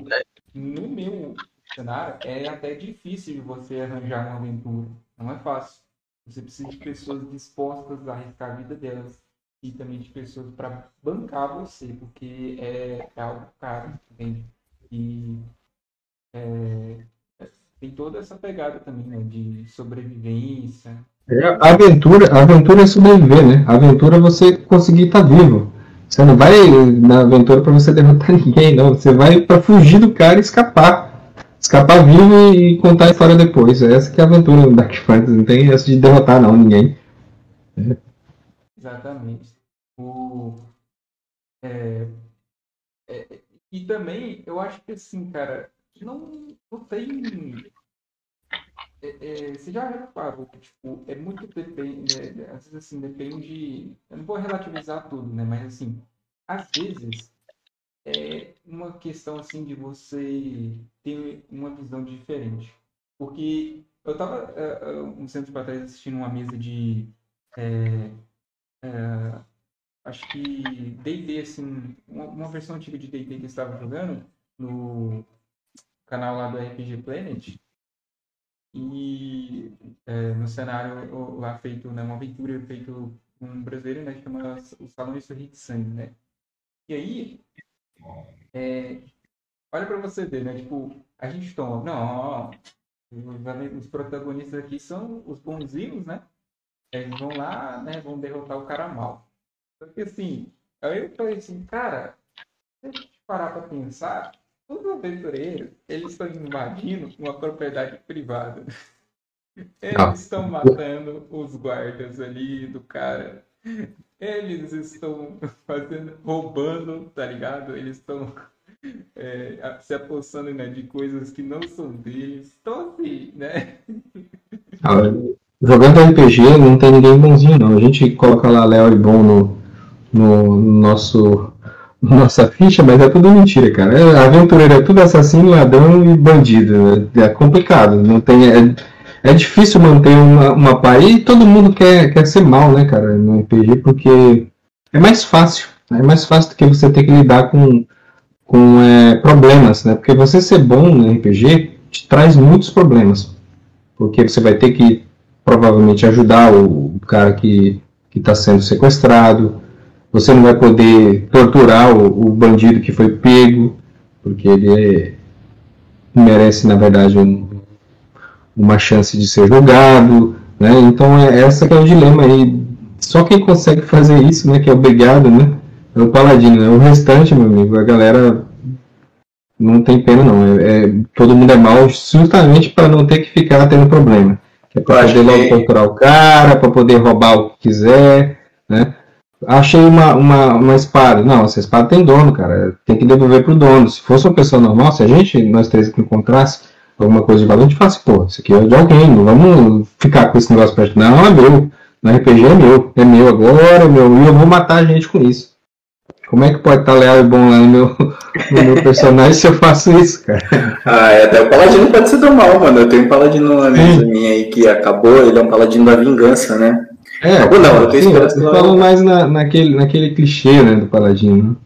no meu cenário, é até difícil de você arranjar uma aventura. Não é fácil. Você precisa de pessoas dispostas a arriscar a vida delas e também de pessoas para bancar você, porque é, é, algo caro, entende? E é, tem toda essa pegada também, né, de sobrevivência. É, aventura, aventura é sobreviver, né? Aventura é você conseguir estar tá vivo. Você não vai na aventura para você derrotar ninguém, não. Você vai para fugir do cara e escapar. Escapar vivo e contar a história depois. Essa que é a aventura do Dark Fantasy. Não tem essa de derrotar, não, ninguém. É. Exatamente. O, é, é, e também, eu acho que assim, cara, não, não tem. É, é, você já reparou que tipo, é muito depende, né, às vezes assim, depende. Eu não vou relativizar tudo, né? Mas assim, às vezes é uma questão assim de você ter uma visão diferente. Porque eu estava uh, um tempo para trás assistindo uma mesa de é, é, acho que D&D assim, uma, uma, versão antiga de D&D que eu estava jogando no canal lá do RPG Planet e é, no cenário lá feito, né, uma aventura feito um brasileiro, né, que chama O Salão de Sorrir de Sangue, né? E aí, é, olha para você ver, né, tipo, a gente toma, não, os protagonistas aqui são os bonzinhos, né? Eles vão lá, né, vão derrotar o cara mal. Porque assim, aí eu falei assim, cara, se a gente parar para pensar, os aventureiros, eles estão invadindo uma propriedade privada. Eles ah. estão matando os guardas ali do cara. Eles estão fazendo, roubando, tá ligado? Eles estão é, se apossando né, de coisas que não são deles. Então, assim, né? Ah, jogando RPG não tem ninguém bonzinho, não. A gente coloca lá Léo e Bom no, no nosso nossa ficha, mas é tudo mentira, cara. É, aventureiro é tudo assassino, ladrão e bandido. É, é complicado. Não tem, é, é difícil manter uma, uma paz. E todo mundo quer, quer ser mal, né, cara, no RPG, porque é mais fácil. Né? É mais fácil do que você ter que lidar com, com é, problemas, né? Porque você ser bom no RPG te traz muitos problemas. Porque você vai ter que provavelmente ajudar o, o cara que está sendo sequestrado você não vai poder torturar o, o bandido que foi pego, porque ele é, merece, na verdade, um, uma chance de ser julgado. Né? Então, é essa que é o dilema aí. Só quem consegue fazer isso, né, que é obrigado, né, é o paladino. Né? O restante, meu amigo, a galera não tem pena, não. É, é todo mundo é mal justamente para não ter que ficar tendo problema. É para poder logo torturar o cara, para poder roubar o que quiser, né? Achei uma, uma, uma espada. Não, essa espada tem dono, cara. Tem que devolver pro dono. Se fosse uma pessoa normal, se a gente, nós três aqui encontrasse alguma coisa de valor, a gente fala assim, pô, isso aqui é de alguém, não vamos ficar com esse negócio perto. Não, é meu. No RPG é meu. É meu agora, é meu. E eu vou matar a gente com isso. Como é que pode estar leal e bom lá no meu, no meu personagem se eu faço isso, cara? Ah, é, até o paladino pode ser do mal, mano. Eu tenho um paladino na minha aí que acabou, ele é um paladino da vingança, né? É, Ou não, eu tenho esperança que falam mais na, naquele, naquele clichê, né, do Paladino.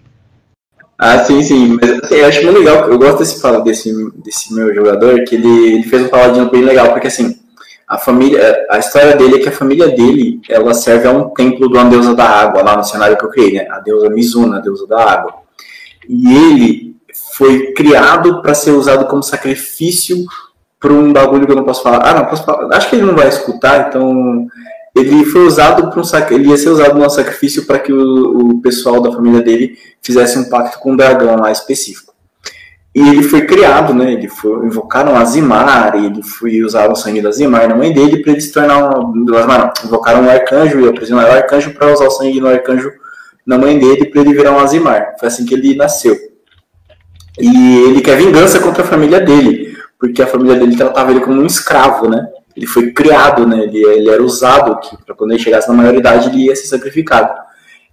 Ah, sim, sim. Mas assim, eu acho muito legal, eu gosto desse, desse, desse meu jogador, que ele, ele fez um paladino bem legal, porque assim, a família, a história dele é que a família dele, ela serve a um templo de uma deusa da água, lá no cenário que eu criei, né? A deusa Mizuna, a deusa da água. E ele foi criado para ser usado como sacrifício para um bagulho que eu não posso falar. Ah, não posso falar. Acho que ele não vai escutar, então ele foi usado para um ele ia ser usado no sacrifício para que o, o, pessoal da família dele fizesse um pacto com um dragão lá específico. E ele foi criado, né? Ele foi invocaram Azimar, ele foi usar o sangue da Azimar na mãe dele para ele se tornar um, não, invocaram um arcanjo e aprisionaram o arcanjo para usar o sangue do arcanjo na mãe dele para ele virar um Azimar. Foi assim que ele nasceu. E ele quer vingança contra a família dele, porque a família dele tratava ele como um escravo, né? Ele foi criado, né? Ele, ele era usado para quando ele chegasse na maioridade ele ia ser sacrificado.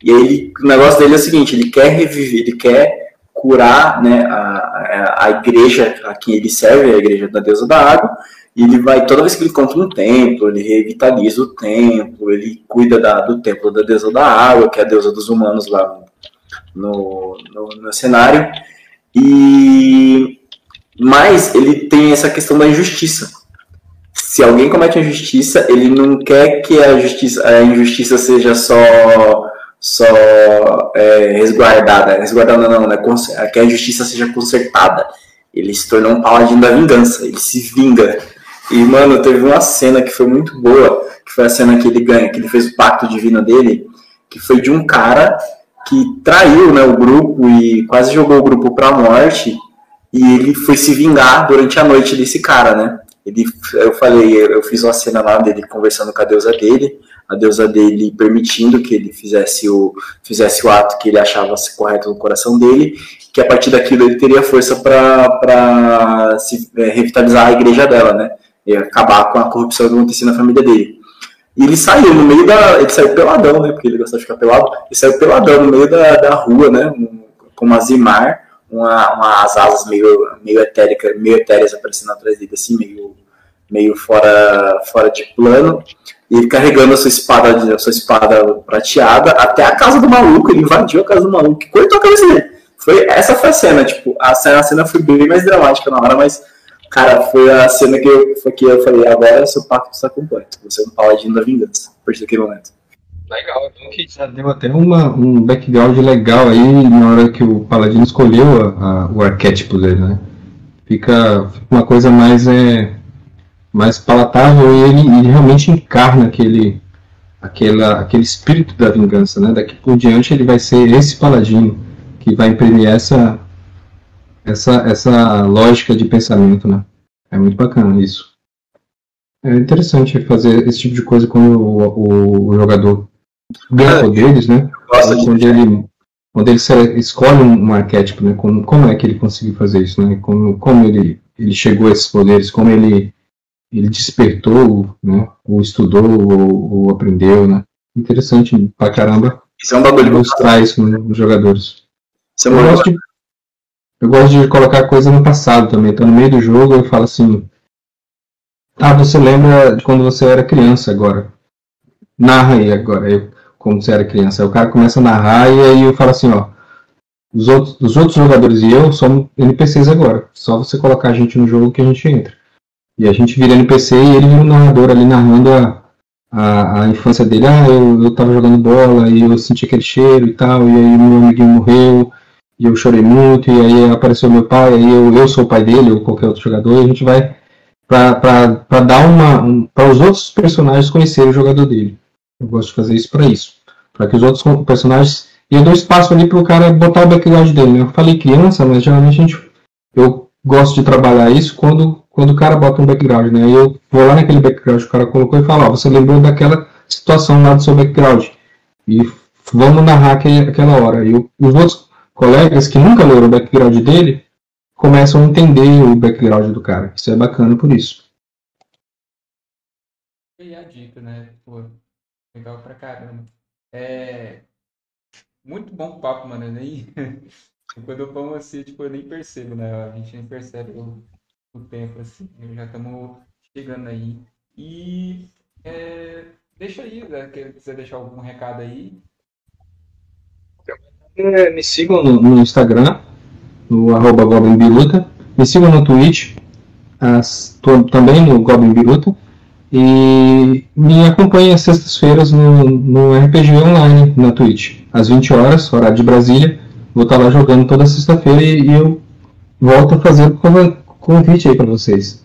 E aí ele, o negócio dele é o seguinte: ele quer reviver, ele quer curar, né? A, a, a igreja a quem ele serve, a igreja da deusa da água. E ele vai toda vez que ele encontra um templo, ele revitaliza o templo, ele cuida da, do templo da deusa da água, que é a deusa dos humanos lá no, no, no cenário. E mas ele tem essa questão da injustiça se alguém comete injustiça, ele não quer que a justiça, a injustiça seja só só é, resguardada, resguardada não, né? Que a justiça seja consertada. Ele se tornou um paladino da vingança, ele se vinga. E, mano, teve uma cena que foi muito boa, que foi a cena que ele ganha, que ele fez o pacto divino dele, que foi de um cara que traiu né, o grupo e quase jogou o grupo pra morte, e ele foi se vingar durante a noite desse cara, né? Ele, eu falei, eu fiz uma cena lá dele conversando com a deusa dele, a deusa dele permitindo que ele fizesse o, fizesse o ato que ele achava correto no coração dele, que a partir daquilo ele teria força para é, revitalizar a igreja dela, né? E acabar com a corrupção que acontecia na família dele. E ele saiu no meio da. Ele saiu peladão, né? Porque ele gostava de ficar pelado. Ele saiu peladão no meio da, da rua, né? Com uma zimar uma, umas asas meio, meio etéricas, meio etéreas aparecendo atrás dele, assim, meio, meio fora, fora de plano. E ele carregando a sua espada, a sua espada prateada até a casa do maluco. Ele invadiu a casa do maluco e cortou a cabeça dele. Foi, essa foi a cena, tipo, a cena, a cena foi bem mais dramática na hora, mas Cara, foi a cena que eu, que eu falei, agora seu pacto está completo. Você é um paladino da vingança, a partir daquele momento. Legal, então que já deu até uma, um background legal aí na hora que o paladino escolheu a, a, o arquétipo dele, né? Fica, fica uma coisa mais, é, mais palatável e ele, ele realmente encarna aquele, aquela, aquele espírito da vingança, né? Daqui por diante ele vai ser esse paladino que vai imprimir essa, essa, essa lógica de pensamento, né? É muito bacana isso. É interessante fazer esse tipo de coisa quando o, o jogador ganha poderes, né? Gosta de quando ele quando ele escolhe um, arquétipo, né? Como, como é que ele conseguiu fazer isso, né? Como, como ele, ele chegou a esses poderes, como ele, ele despertou, né? Ou estudou, ou, ou aprendeu, né? Interessante pra caramba Isso é um bagulho. mostrar isso nos jogadores. Isso é Eu gosto, de, eu gosto de colocar coisa no passado também. Tá no meio do jogo, eu falo assim. Ah, você lembra de quando você era criança agora? Narra aí agora, eu, como você era criança. Aí o cara começa a narrar e aí eu falo assim, ó. Os outros, os outros jogadores e eu somos NPCs agora. Só você colocar a gente no jogo que a gente entra. E a gente vira NPC e ele vira um narrador ali narrando a, a, a infância dele. Ah, eu, eu tava jogando bola e eu senti aquele cheiro e tal, e aí meu amiguinho morreu e eu chorei muito, e aí apareceu meu pai, aí eu, eu sou o pai dele, ou qualquer outro jogador, e a gente vai para dar uma. Um, para os outros personagens conhecerem o jogador dele. Eu gosto de fazer isso para isso. Para que os outros personagens. E eu dou espaço ali para o cara botar o background dele. Né? Eu falei criança, mas geralmente a gente. Eu gosto de trabalhar isso quando, quando o cara bota um background, né? Eu vou lá naquele background que o cara colocou e falo, ó, você lembrou daquela situação lá do seu background. E vamos narrar aquele, aquela hora. E os outros colegas que nunca leram o background dele começam a entender o background do cara. Isso é bacana por isso. E a dica, né? Pô, legal pra caramba. É. Muito bom papo, mano. Eu nem. Quando eu como assim, tipo, eu nem percebo, né? A gente nem percebe o, o tempo, assim. Já estamos chegando aí. E. é, Deixa aí, né? Se quiser deixar algum recado aí. É, me sigam no, no Instagram, no arroba Goblin. Me sigam no Twitch, as- tô também no Goblin Biruta. E me acompanhem às sextas-feiras no, no RPG Online, na Twitch. Às 20 horas, horário de Brasília. Vou estar lá jogando toda sexta-feira e, e eu volto a fazer o conv- convite aí para vocês.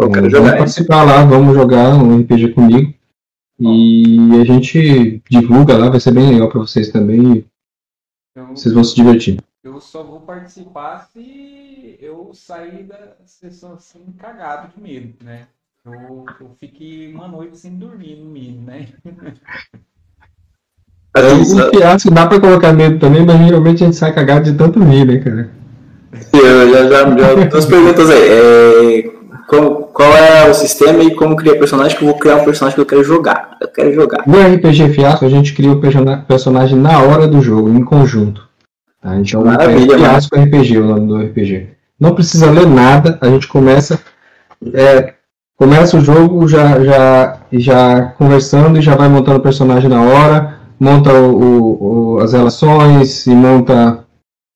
Eu quero vamos jogar, hein? participar lá, vamos jogar um RPG comigo. E a gente divulga lá, vai ser bem legal para vocês também. Eu, Vocês vão se divertir. eu só vou participar se eu sair da sessão assim, cagado de medo, né? Eu, eu fiquei uma noite sem dormir, no mínimo, né? Assim, O fiasco dá pra colocar medo também, mas geralmente a gente sai cagado de tanto rir, né, cara? Eu já, já, já duas perguntas aí. É, qual, qual é o sistema e como criar personagem? Que eu vou criar um personagem que eu quero jogar. Eu quero jogar. No RPG Fiasco, a gente cria o persona- personagem na hora do jogo, em conjunto. Tá? Então, Maravilha, é Fiasco RPG, o nome do RPG. Não precisa ler nada, a gente começa é, começa o jogo já, já, já conversando e já vai montando o personagem na hora, monta o, o- as relações e monta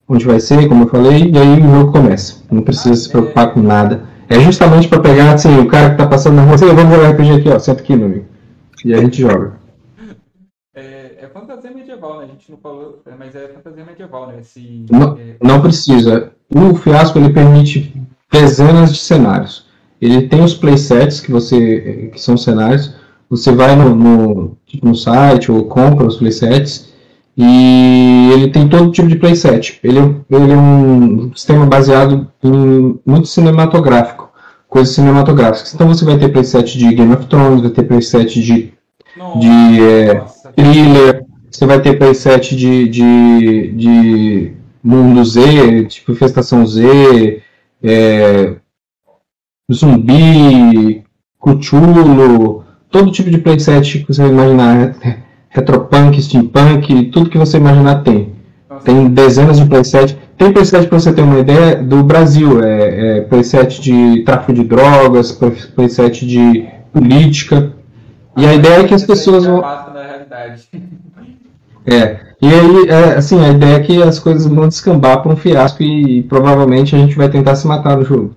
onde vai ser, como eu falei, e aí o jogo começa. Não precisa se preocupar com nada. É justamente para pegar assim, o cara que tá passando na rua, assim, vamos jogar RPG aqui, ó, senta aqui, meu amigo. E a gente joga. É, é fantasia medieval, né? A gente não falou, é, mas é fantasia medieval, né? Esse, Não. é, Não precisa. O Fiasco ele permite dezenas de cenários. Ele tem os playsets que você que são cenários. Você vai no, no, tipo, no site ou compra os playsets e ele tem todo tipo de playset. Ele, é- ele é um sistema baseado em muito cinematográfico, coisas cinematográficas. Então você vai ter playset de Game of Thrones, vai ter playset de nossa, de é, thriller, você vai ter playset de, de, de mundo Z, tipo Infestação Z, é, zumbi, Cthulhu, todo tipo de playset que você vai imaginar, é, retropunk, steampunk, tudo que você imaginar tem. nossa, Tem dezenas de playset. Tem playset, para você ter uma ideia, do Brasil. É, é playset de tráfico de drogas, play- playset de política. E a ideia é que as pessoas vão. passa da realidade. É. E aí, é, assim, a ideia é que as coisas vão descambar para um fiasco e, provavelmente a gente vai tentar se matar no jogo.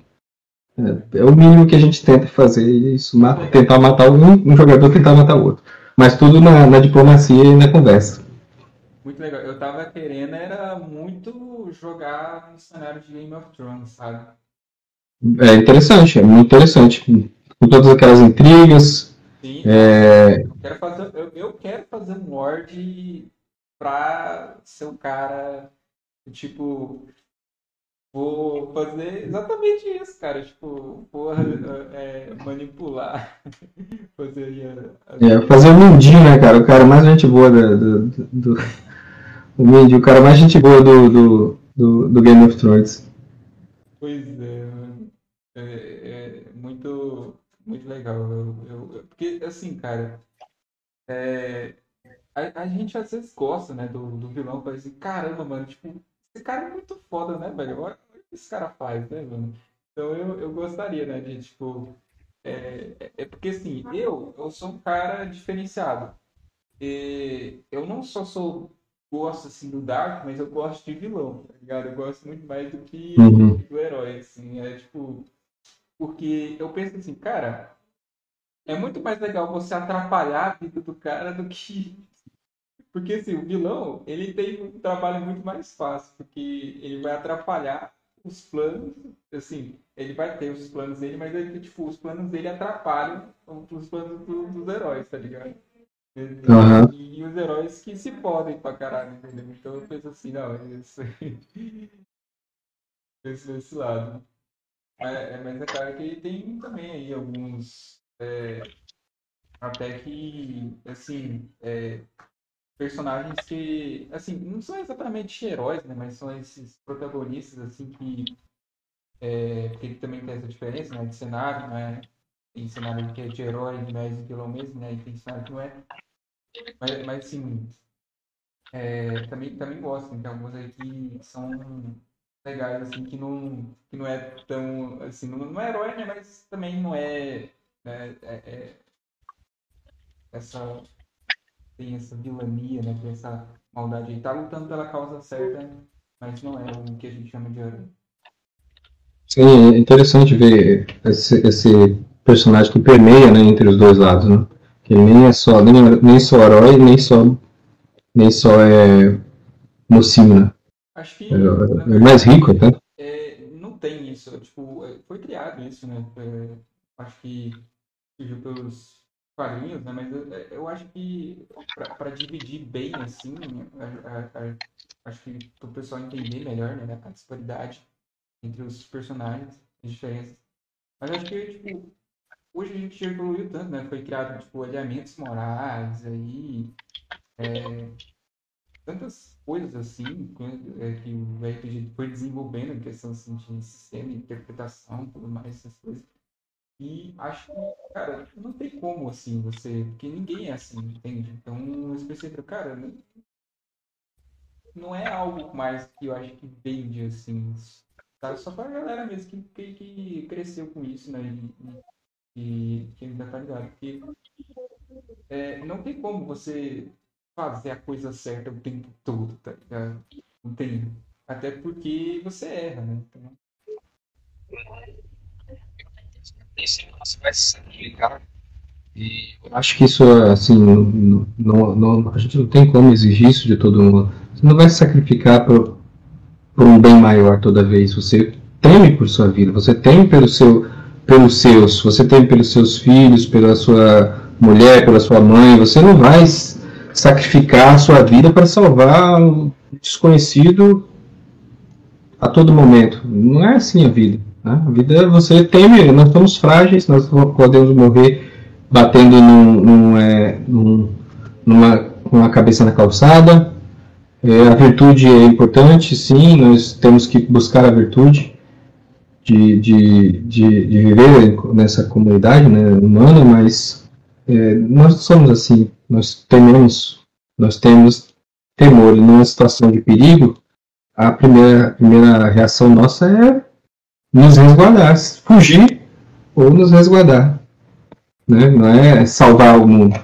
É, é o mínimo que a gente tenta fazer isso, mata, tentar matar um, um jogador tentar matar o outro. Mas tudo na, na diplomacia e na conversa. Muito legal. Eu tava querendo era muito jogar no cenário de Game of Thrones, sabe? É interessante, é muito interessante. Com todas aquelas intrigas. Sim. É... Eu, quero fazer, eu, eu quero fazer um Lorde pra ser um cara, tipo, vou fazer exatamente isso, cara. Tipo, porra, é, manipular. fazer, é, fazer o Mindinho, né, cara? O cara mais gente boa do. do, do, o Mindinho, o cara mais gente boa do, do, do, do Game of Thrones. Pois é, é, é muito, muito legal. Eu, eu, porque, assim, cara, é, a, a gente às vezes gosta, né, do, do vilão, parece assim, caramba, mano, tipo, esse cara é muito foda, né, velho? Olha esse cara faz, né, mano? Então eu, eu gostaria, né, de, tipo, é, é, é porque, assim, eu, eu sou um cara diferenciado. E eu não só sou gosto assim do Dark, mas eu gosto de vilão, tá ligado? Eu gosto muito mais do que uhum. do herói, assim. É tipo. Porque eu penso assim, cara, é muito mais legal você atrapalhar a vida do cara do que. Porque assim, o vilão, ele tem um trabalho muito mais fácil, porque ele vai atrapalhar os planos, assim, ele vai ter os planos dele, mas ele, tipo, os planos dele atrapalham os planos do, dos heróis, tá ligado? Uhum. E, os heróis que se podem pra caralho, entendeu? Então eu penso assim, não, é isso penso desse lado. É, é, mas é claro que tem também aí alguns. É, até que, assim, é, personagens que, assim, não são exatamente heróis, né? Mas são esses protagonistas, assim, que. É, também tem essa diferença, né? De cenário, né? Tem cenário que é de herói, de mais de vilão mesmo, né? E tem cenário que não é. Mas, mas assim, é, também, também gosto, tem alguns aí que são legais, assim, que não, que não é tão, assim, não, não é herói, né, mas também não é, né, é, é essa, tem essa vilania, né, tem essa maldade aí, tá lutando pela causa certa, mas não é o que a gente chama de herói. Sim, é interessante ver esse, esse personagem que permeia, né, entre os dois lados, né? Que nem é só, nem, nem só herói, nem só, nem só é mocinho, né? Acho que é, é mais rico até. É, não tem isso, tipo, é, foi criado isso, né? É, acho que surgiu pelos quadrinhos, né? Mas eu, é, eu acho que para dividir bem assim, a, a, a, acho que para o pessoal entender melhor né, a disparidade entre os personagens, as diferenças. Mas acho que tipo, hoje a gente já evoluiu tanto, né? Foi criado, tipo, alinhamentos morais aí, é, tantas coisas assim, é, que o RPG foi desenvolvendo em questão assim, de sistema, interpretação, tudo mais, essas coisas. E acho que, cara, não tem como assim você. Porque ninguém é assim, entende? Então eu pensei, cara, não, não é algo mais que eu acho que vende assim. Tá? Só pra galera mesmo que, que, que cresceu com isso, né? E, que, que ainda tá ligado. Porque é, não tem como você fazer a coisa certa o tempo todo, tá ligado? Não tem. Até porque você erra, né? Então... Você vai se sacrificar. E eu acho que isso, assim, não, não, não, a gente não tem como exigir isso de todo mundo. Você não vai se sacrificar por, por um bem maior toda vez. Você teme por sua vida, você teme pelo seu pelos seus, você teme pelos seus filhos, pela sua mulher, pela sua mãe, você não vai sacrificar a sua vida para salvar um desconhecido a todo momento. Não é assim a vida. Né? A vida você teme, nós somos frágeis, nós podemos morrer batendo num, num, é, num, numa, uma cabeça na calçada. É, a virtude é importante, sim, nós temos que buscar a virtude de, de, de, de viver nessa comunidade né, humana, mas é, nós somos assim, nós tememos, nós temos temor. E numa situação de perigo, a primeira, a primeira reação nossa é nos resguardar, fugir ou nos resguardar. Né? Não é salvar o mundo.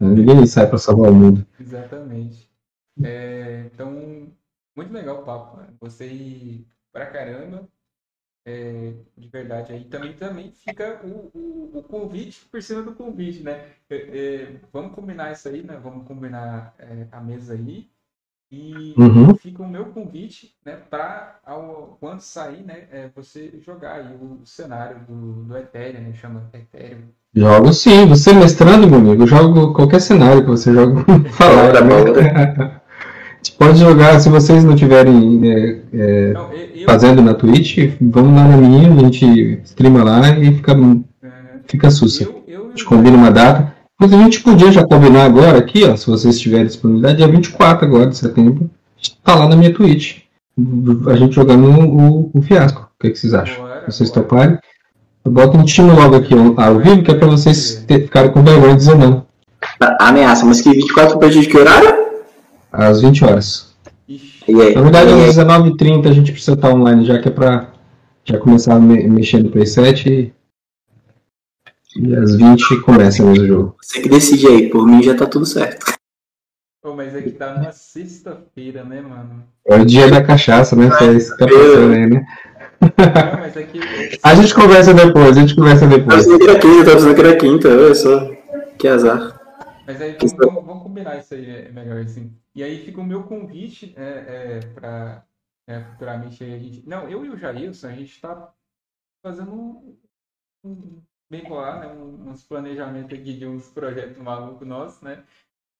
Né? Ninguém sai para salvar o mundo. Exatamente. É, então, muito legal o papo. Gostei pra caramba. é, de verdade aí. Também, também fica o, o, o convite por cima do convite, né? É, é, vamos combinar isso aí, né? Vamos combinar é, a mesa aí. E Uhum. fica o meu convite, né, para quando sair, né, é, você jogar aí o cenário do, do Ethereum, né, chama Ethereum. Jogo sim, você mestrando, meu amigo, eu jogo qualquer cenário que você joga falar. Né? gente pode jogar, se vocês não tiverem é, é, Não, eu, eu- fazendo na Twitch, vamos lá na minha, a gente streama lá e fica, é, fica sussa. eu, eu, A gente combina uma data. Mas a gente podia já combinar agora aqui, ó, se vocês tiverem disponibilidade, dia 24 agora de setembro, a gente tá lá na minha Twitch. A gente jogando o, o fiasco. O que, que vocês acham? Bora, vocês bora. toparem? Eu boto um time logo aqui ao vivo, que é pra vocês ter, ficarem com vergonha de dizer não. Ameaça, mas que 24 a partir de que horário? Às 20 horas. Ixi, E? Na verdade, às 19h30 a gente precisa estar online já, que é pra já começar a me- mexer no preset e, e às 20 começa mesmo o jogo. Você que decide aí, por mim já tá tudo certo. Pô, mas é que tá numa sexta-feira, né, mano? É o dia da cachaça, né? Foi isso que tá passando aí, né? Não, mas é que... A gente conversa depois, a gente conversa Tava depois. que era quinta, tava pensando que era quinta, olha só. Que azar. Mas aí vamos, vamos- vamos combinar isso aí é melhor assim. E aí fica o meu convite é, é, para é, futuramente aí a gente. Não, eu e o Jailson, a gente está fazendo um, um bem bolar, né? um- uns planejamentos aqui de uns projetos malucos nossos, né?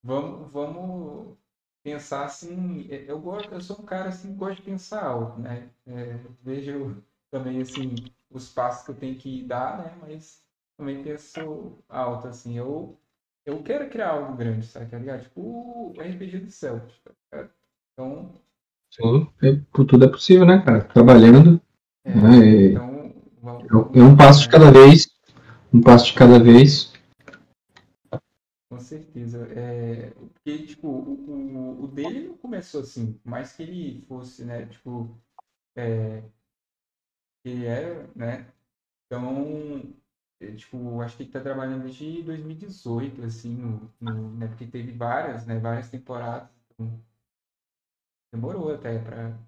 Vamos, vamos pensar assim. é, Eu gosto, eu sou um cara assim que gosta de pensar alto, né? É, vejo também assim os passos que eu tenho que dar, né? Mas também penso alto, assim. Eu eu quero criar algo grande, sabe? Tá ligado? Tipo o RPG do Celtic, tá? Então, Sim, é- tudo é possível, né, cara? Trabalhando. é, né, então vamos, É um passo de cada vez. Um passo de cada vez. Com certeza. É, porque, tipo, o, o, o dele não começou assim, mais que ele fosse, né, tipo, é, ele era, né, então, é, tipo, acho que ele tá trabalhando desde 2018, assim, no, no, né, porque teve várias, né, várias temporadas, então, demorou até chegar.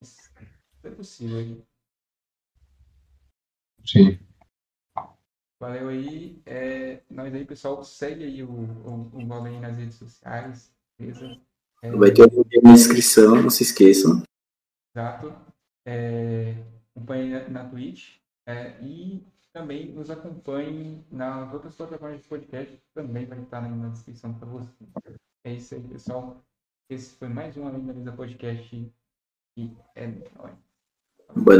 Mas É possível. Sim. Valeu aí. É, nós aí, pessoal, segue aí o, o, o nas redes sociais, beleza? É, Vai ter o link na descrição, não se esqueçam. Exato. É, acompanhe na, na Twitch é, e também nos acompanhe nas outras plataformas de podcast, que também vai estar aí na descrição para você. É isso aí, pessoal. Esse foi mais um Além da Mesa Podcast e é nóis. Boa